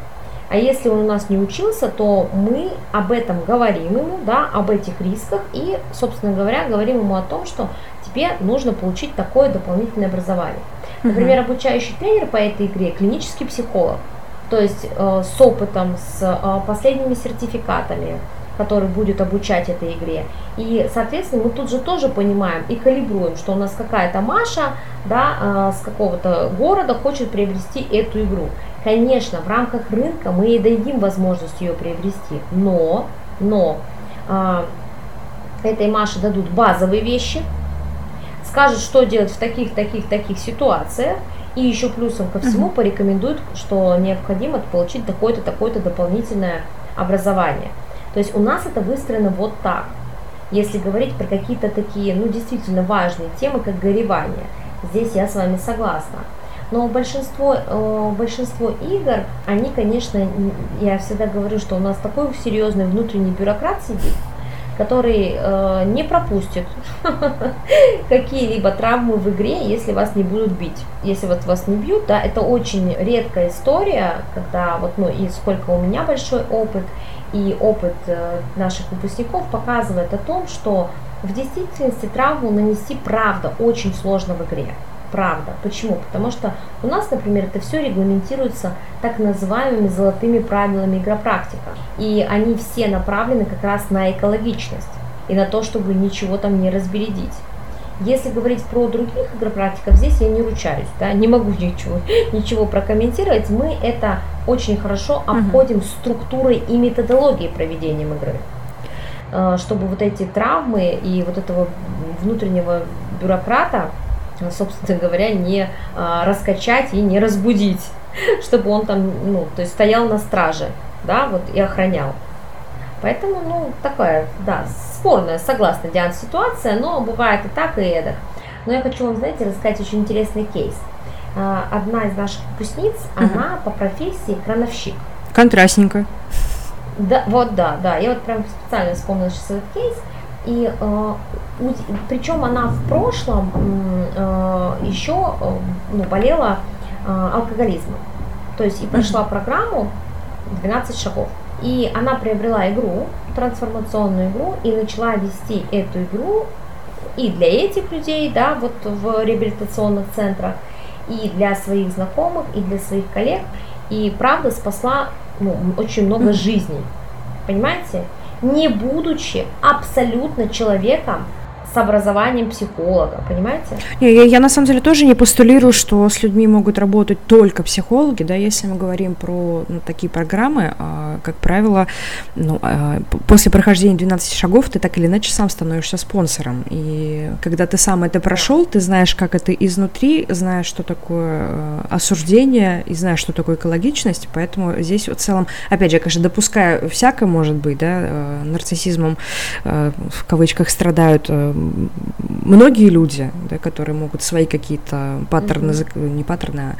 а если он у нас не учился, то мы об этом говорим ему, да, об этих рисках и, собственно говоря, говорим ему о том, что тебе нужно получить такое дополнительное образование. Например, обучающий тренер по этой игре клинический психолог, то есть э, с опытом, с э, последними сертификатами, который будет обучать этой игре. И, соответственно, мы тут же тоже понимаем и калибруем, что у нас какая-то Маша да, э, с какого-то города хочет приобрести эту игру. Конечно, в рамках рынка мы ей дадим возможность ее приобрести, но, но э, этой Маше дадут базовые вещи, скажут, что делать в таких, таких, таких ситуациях, и еще плюсом ко всему порекомендуют, что необходимо получить такое-то, такое-то дополнительное образование. То есть у нас это выстроено вот так. Если говорить про какие-то такие, ну, действительно важные темы, как горевание, здесь я с вами согласна. Но большинство, э, большинство игр, они, конечно, я всегда говорю, что у нас такой серьезный внутренний бюрократ сидит, который э, не пропустит какие-либо травмы в игре, если вас не будут бить. Если вот вас не бьют, да, это очень редкая история, когда вот, ну, и сколько у меня большой опыт, и опыт э, наших выпускников показывает о том, что в действительности травму нанести правда очень сложно в игре правда. Почему? Потому что у нас, например, это все регламентируется так называемыми золотыми правилами игропрактика. И они все направлены как раз на экологичность и на то, чтобы ничего там не разбередить. Если говорить про других игропрактиков, здесь я не ручаюсь, да, не могу ничего, ничего прокомментировать. Мы это очень хорошо обходим uh-huh. структурой и методологией проведения игры э, чтобы вот эти травмы и вот этого внутреннего бюрократа Э, собственно говоря, не а, раскачать и не разбудить, чтобы он там, ну, то есть стоял на страже, да, вот и охранял. Поэтому, ну, такая, да, спорная, согласна, Диана, ситуация, но бывает и так, и эдак. Но я хочу вам, знаете, рассказать очень интересный кейс. А, одна из наших выпускниц, она по профессии крановщик. Контрастненько. Да, вот да, да. Я вот прям специально вспомнила сейчас этот кейс. И э, причем она в прошлом э, еще э, ну, болела э, алкоголизмом. То есть и прошла программу 12 шагов. И она приобрела игру, трансформационную игру, и начала вести эту игру и для этих людей, да, вот в реабилитационных центрах, и для своих знакомых, и для своих коллег. И правда спасла ну, очень много жизней. Понимаете? не будучи абсолютно человеком, с образованием психолога, понимаете? Не, я, я на самом деле тоже не постулирую, что с людьми могут работать только психологи, да, если мы говорим про ну, такие программы, а, как правило, ну, а, после прохождения 12 шагов ты так или иначе сам становишься спонсором, и когда ты сам это прошел, ты знаешь, как это изнутри, знаешь, что такое а, осуждение, и знаешь, что такое экологичность, поэтому здесь в целом, опять же, конечно, допускаю всякое может быть, да, а, нарциссизмом а, в кавычках страдают многие люди, да, которые могут свои какие-то паттерны, mm-hmm. не паттерны, а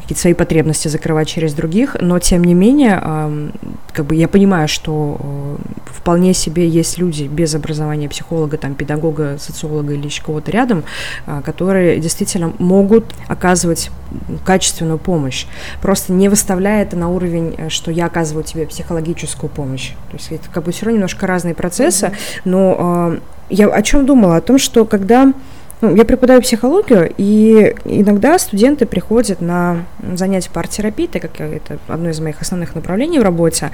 какие-то свои потребности закрывать через других, но тем не менее, э, как бы я понимаю, что э, вполне себе есть люди без образования психолога, там, педагога, социолога или еще кого-то рядом, э, которые действительно могут оказывать качественную помощь, просто не выставляя это на уровень, э, что я оказываю тебе психологическую помощь. То есть это как бы все равно немножко разные процессы, mm-hmm. но я о чем думала? О том, что когда ну, я преподаю психологию, и иногда студенты приходят на занятия по арт-терапии, так как это одно из моих основных направлений в работе,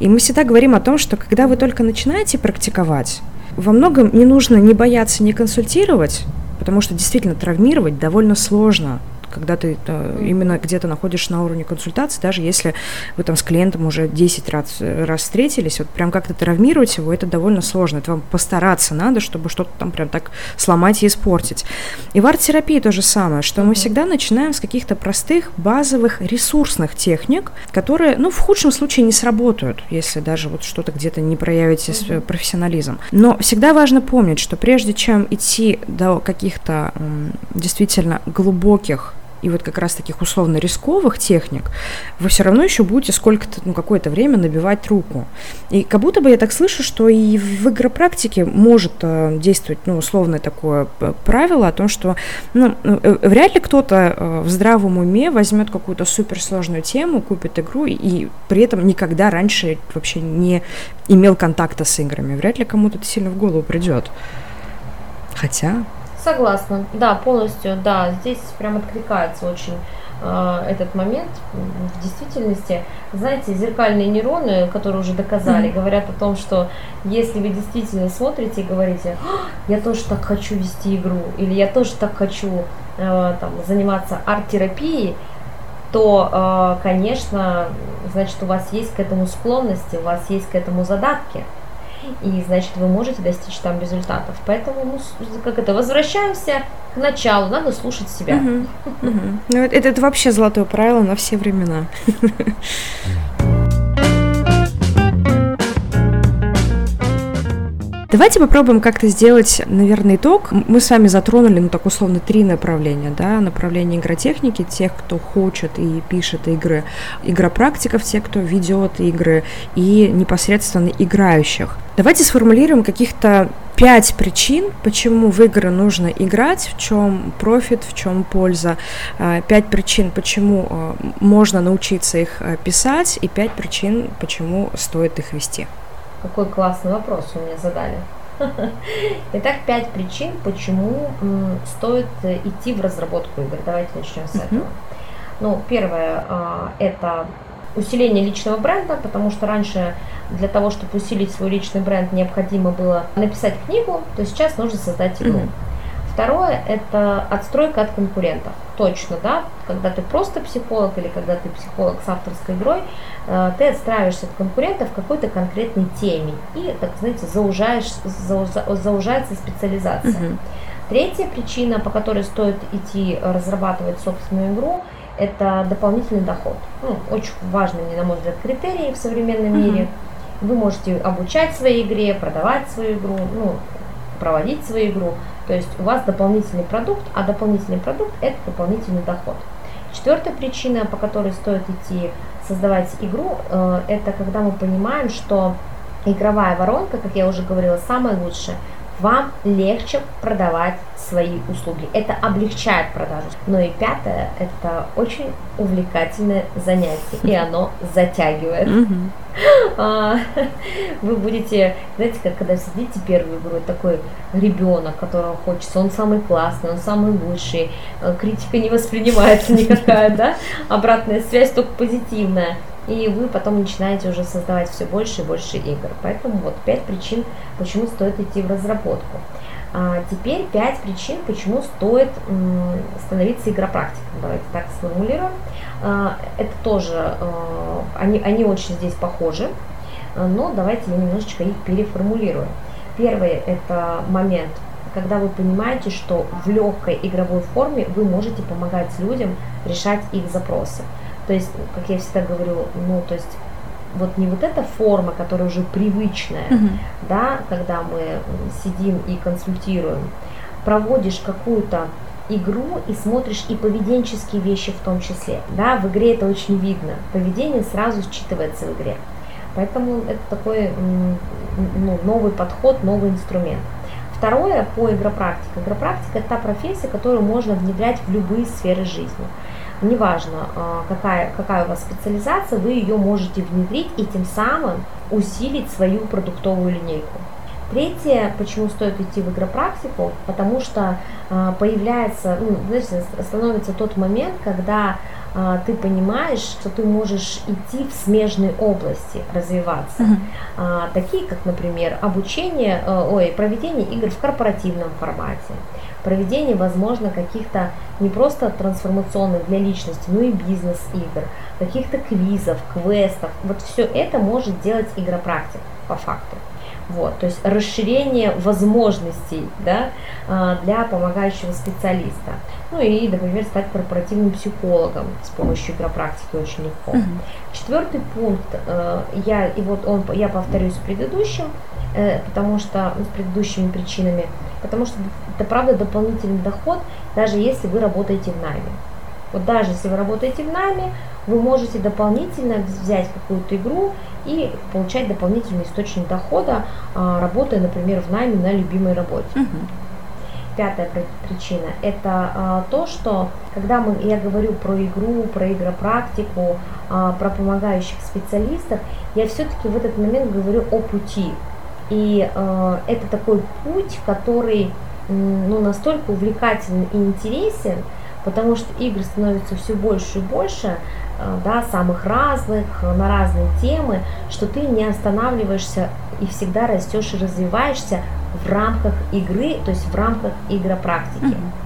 и мы всегда говорим о том, что когда вы только начинаете практиковать, во многом не нужно не бояться не консультировать, потому что действительно травмировать довольно сложно когда ты э, именно где-то находишься на уровне консультации, даже если вы там с клиентом уже 10 раз, раз встретились, вот прям как-то травмировать его, это довольно сложно. Это вам постараться надо, чтобы что-то там прям так сломать и испортить. И в арт-терапии то же самое, что мы всегда начинаем с каких-то простых, базовых, ресурсных техник, которые, ну, в худшем случае не сработают, если даже вот что-то где-то не проявите mm-hmm. профессионализм. Но всегда важно помнить, что прежде чем идти до каких-то действительно глубоких и вот как раз таких условно рисковых техник, вы все равно еще будете сколько-то, ну, какое-то время набивать руку. И как будто бы я так слышу, что и в игропрактике может э, действовать, ну, условное такое э, правило о том, что, ну, э, вряд ли кто-то в здравом уме возьмет какую-то суперсложную тему, купит игру и при этом никогда раньше вообще не имел контакта с играми. Вряд ли кому-то это сильно в голову придет. Хотя, Согласна, да, полностью, да, здесь прям откликается очень э, этот момент. В действительности, знаете, зеркальные нейроны, которые уже доказали, mm-hmm. говорят о том, что если вы действительно смотрите и говорите, «А, я тоже так хочу вести игру, или я тоже так хочу э, там, заниматься арт-терапией, то, э, конечно, значит, у вас есть к этому склонности, у вас есть к этому задатки и значит вы можете достичь там результатов. Поэтому, ну, как это, возвращаемся к началу, надо слушать себя. Угу, угу. Ну, это, это вообще золотое правило на все времена. Давайте попробуем как-то сделать, наверное, итог. Мы с вами затронули, ну, так условно, три направления, да, направление игротехники, тех, кто хочет и пишет игры, игропрактиков, те, кто ведет игры, и непосредственно играющих. Давайте сформулируем каких-то пять причин, почему в игры нужно играть, в чем профит, в чем польза, а, пять причин, почему а, можно научиться их а, писать, и пять причин, почему стоит их вести. Какой классный вопрос вы мне задали. Итак, пять причин, почему стоит идти в разработку игр. Давайте начнем с этого. Ну, первое, а, это усиление личного бренда, потому что раньше для того, чтобы усилить свой личный бренд, необходимо было написать книгу, то сейчас нужно создать игру. Второе – это отстройка от конкурентов. Точно, да, когда ты просто психолог или когда ты психолог с авторской игрой, э, ты отстраиваешься от конкурентов в какой-то конкретной теме и, так знаете, заужаешь, заужается специализация. Угу. Третья причина, по которой стоит идти разрабатывать собственную игру, это дополнительный доход. Ну, очень важный, на мой взгляд, критерий в современном угу. мире. Вы можете обучать своей игре, продавать свою игру, ну, проводить свою игру. То есть у вас дополнительный продукт, а дополнительный продукт – это дополнительный доход. Четвертая причина, по которой стоит идти создавать игру, э, это когда мы понимаем, что игровая воронка, как я уже говорила, самая лучшая – вам легче продавать свои услуги. Это облегчает продажу. Но и пятое, это очень увлекательное занятие, и оно затягивает. А, вы будете, знаете, как когда сидите первую игру, такой ребенок, которого хочется, он самый классный, он самый лучший, э, критика не воспринимается никакая, да, обратная связь только позитивная и вы потом начинаете уже создавать все больше и больше игр. Поэтому вот пять причин, почему стоит идти в разработку. А теперь пять причин, почему стоит становиться игропрактиком. Давайте так сформулируем. А, это тоже, а, они, они очень здесь похожи, но давайте я немножечко их переформулирую. Первый это момент, когда вы понимаете, что в легкой игровой форме вы можете помогать людям решать их запросы. То есть, как я всегда говорю, ну, то есть вот не вот эта форма, которая уже привычная, uh-huh. да, когда мы сидим и консультируем, проводишь какую-то игру и смотришь и поведенческие вещи в том числе. Да, в игре это очень видно. Поведение сразу считывается в игре. Поэтому это такой ну, новый подход, новый инструмент. Второе по игропрактике. Игропрактика – это та профессия, которую можно внедрять в любые сферы жизни неважно, а, какая, какая у вас специализация, вы ее можете внедрить и тем самым усилить свою продуктовую линейку. Третье, почему стоит идти в игропрактику, потому что а, появляется, ну, знаете, становится тот момент, когда ты понимаешь, что ты можешь идти в смежной области, развиваться. Uh-huh. А, такие, как, например, обучение, э, ой, проведение игр в корпоративном формате, проведение, возможно, каких-то не просто трансформационных для личности, но и бизнес-игр, каких-то квизов, квестов. Вот все это может делать игропрактик по факту. Вот, то есть расширение возможностей да, а, для помогающего специалиста. Ну и, например, стать корпоративным психологом с помощью игропрактики очень легко. Угу. Четвертый пункт, э, я, и вот он, я повторюсь с предыдущим, э, потому что, ну, с предыдущими причинами, потому что это правда дополнительный доход, даже если вы работаете в найме. Вот даже если вы работаете в найме, вы можете дополнительно взять какую-то игру и получать дополнительный источник дохода, а, работая, например, в найме на любимой работе. Угу. Пятая причина – это а, то, что когда мы, я говорю про игру, про игропрактику, а, про помогающих специалистов, я все-таки в этот момент говорю о пути. И а, это такой путь, который ну, настолько увлекательный и интересен, потому что игр становится все больше и больше, да, самых разных, э, на разные темы, что ты не останавливаешься и всегда растешь и развиваешься в рамках игры, то есть в рамках игропрактики. Mm-hmm.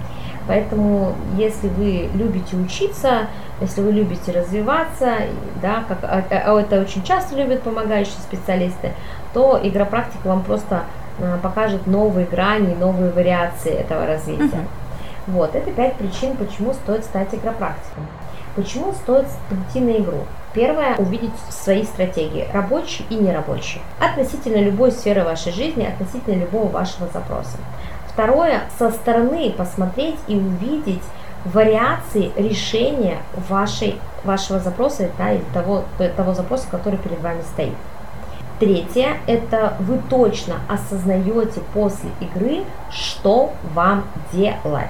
Поэтому, если вы любите учиться, если вы любите развиваться, да, как а, а это очень часто любят помогающие специалисты, то игропрактика вам просто а, покажет новые грани, новые вариации этого развития. Mm-hmm. Вот, это пять причин, почему стоит стать игропрактиком. Почему стоит прийти на игру? Первое – увидеть свои стратегии, рабочие и нерабочие, относительно любой сферы вашей жизни, относительно любого вашего запроса. Второе – со стороны посмотреть и увидеть вариации решения вашей, вашего запроса да, или того, того запроса, который перед вами стоит. Третье – это вы точно осознаете после игры, что вам делать.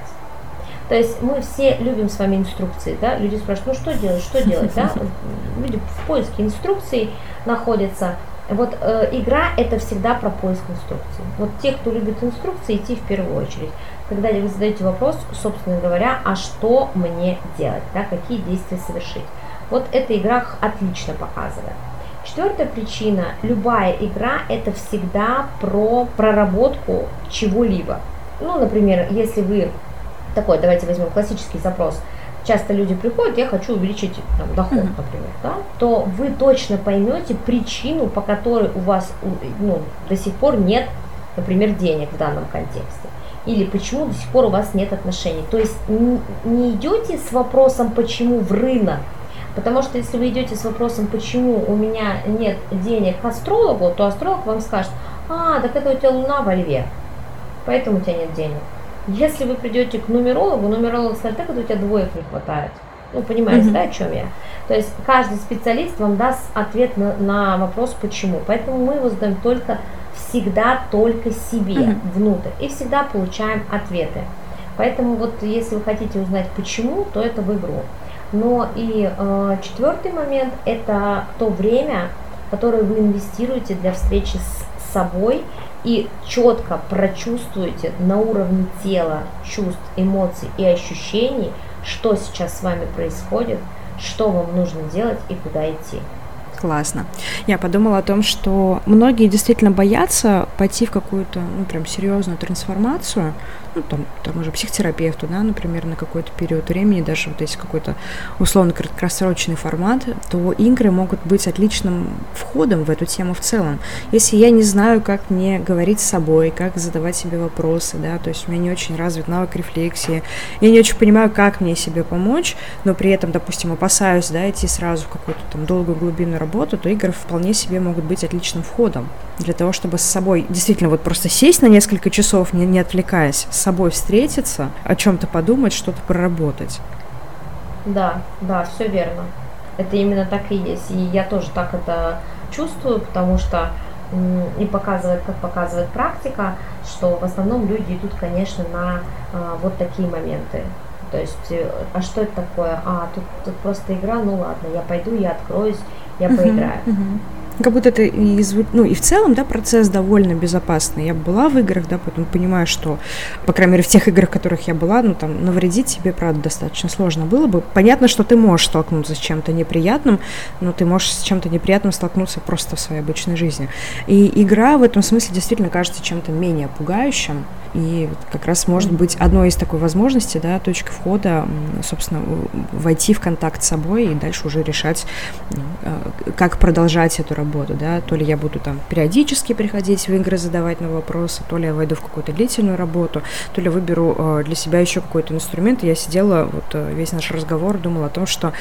То есть мы все любим с вами инструкции, да, люди спрашивают, ну что делать, что делать, да, люди в поиске инструкций находятся. Вот э, игра это всегда про поиск инструкций. Вот те, кто любит инструкции, идти в первую очередь. Когда вы задаете вопрос, собственно говоря, а что мне делать, да, какие действия совершить. Вот эта игра отлично показывает. Четвертая причина, любая игра это всегда про проработку чего-либо. Ну, например, если вы такой, давайте возьмем классический запрос, часто люди приходят, я хочу увеличить там, доход, mm-hmm. например, да, то вы точно поймете причину, по которой у вас ну, до сих пор нет, например, денег в данном контексте. Или почему до сих пор у вас нет отношений. То есть не, не идете с вопросом, почему в рынок, Потому что если вы идете с вопросом, почему у меня нет денег к астрологу, то астролог вам скажет, а, так это у тебя луна во льве, поэтому у тебя нет денег. Если вы придете к нумерологу, нумеролог скажет, так это у тебя двоек не хватает. Ну, понимаете, mm-hmm. да, о чем я? То есть каждый специалист вам даст ответ на, на вопрос почему. Поэтому мы его задаем только всегда только себе mm-hmm. внутрь и всегда получаем ответы. Поэтому вот если вы хотите узнать почему, то это в игру. Но и э, четвертый момент это то время, которое вы инвестируете для встречи с собой и четко прочувствуете на уровне тела, чувств, эмоций и ощущений, что сейчас с вами происходит, что вам нужно делать и куда идти. Классно. Я подумала о том, что многие действительно боятся пойти в какую-то, ну, прям серьезную трансформацию, ну, там, тому же психотерапевту, да, например, на какой-то период времени, даже вот если какой-то условно краткосрочный формат, то игры могут быть отличным входом в эту тему в целом. Если я не знаю, как мне говорить с собой, как задавать себе вопросы, да, то есть у меня не очень развит навык рефлексии, я не очень понимаю, как мне себе помочь, но при этом, допустим, опасаюсь, да, идти сразу в какую-то там долгую глубинную работу, то игры вполне себе могут быть отличным входом для того, чтобы с собой действительно вот просто сесть на несколько часов, не, не отвлекаясь, с собой встретиться, о чем-то подумать, что-то проработать. Да, да, все верно. Это именно так и есть. И я тоже так это чувствую, потому что и показывает, как показывает практика, что в основном люди идут, конечно, на а, вот такие моменты. То есть, э, а что это такое? А, тут, тут просто игра, ну ладно, я пойду, я откроюсь, я поиграю. Как будто это и, ну, и в целом, да, процесс довольно безопасный. Я была в играх, да, поэтому понимаю, что, по крайней мере, в тех играх, в которых я была, ну, там, навредить себе, правда, достаточно сложно было бы. Понятно, что ты можешь столкнуться с чем-то неприятным, но ты можешь с чем-то неприятным столкнуться просто в своей обычной жизни. И игра в этом смысле действительно кажется чем-то менее пугающим, и как раз может быть одной из такой возможностей, да, точка входа, собственно, войти в контакт с собой и дальше уже решать, ну, э, как продолжать эту работу, да, то ли я буду там периодически приходить в игры, задавать на вопросы, то ли я войду в какую-то длительную работу, то ли выберу э, для себя еще какой-то инструмент. Я сидела, вот э, весь наш разговор думала о том, что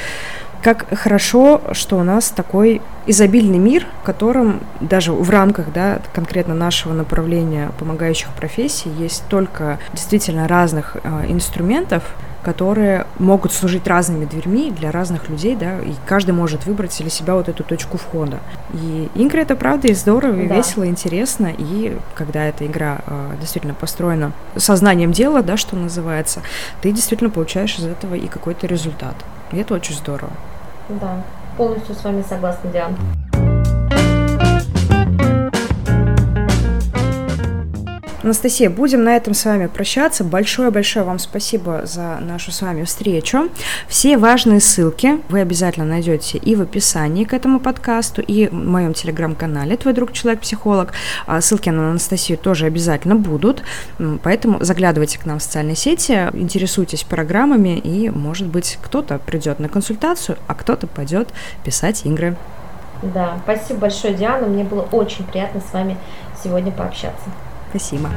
как хорошо, что у нас такой изобильный мир, в котором даже в рамках да, конкретно нашего направления помогающих профессий есть столько действительно разных э, инструментов, которые могут служить разными дверьми для разных людей, да, и каждый может выбрать для себя вот эту точку входа. И игры это правда и здорово, и да. весело, и интересно, и когда эта игра э, действительно построена сознанием дела, да, что называется, ты действительно получаешь из этого и какой-то результат. И это очень здорово. Да, полностью с вами согласна, Диана. Анастасия, будем на этом с вами прощаться. Большое-большое вам спасибо за нашу с вами встречу. Все важные ссылки вы обязательно найдете и в описании к этому подкасту, и в моем телеграм-канале «Твой друг человек-психолог». А ссылки на Анастасию тоже обязательно будут, поэтому заглядывайте к нам в социальные сети, интересуйтесь программами, и, может быть, кто-то придет на консультацию, а кто-то пойдет писать игры. Да, спасибо большое, Диана. Мне было очень приятно с вами сегодня пообщаться. 还行吧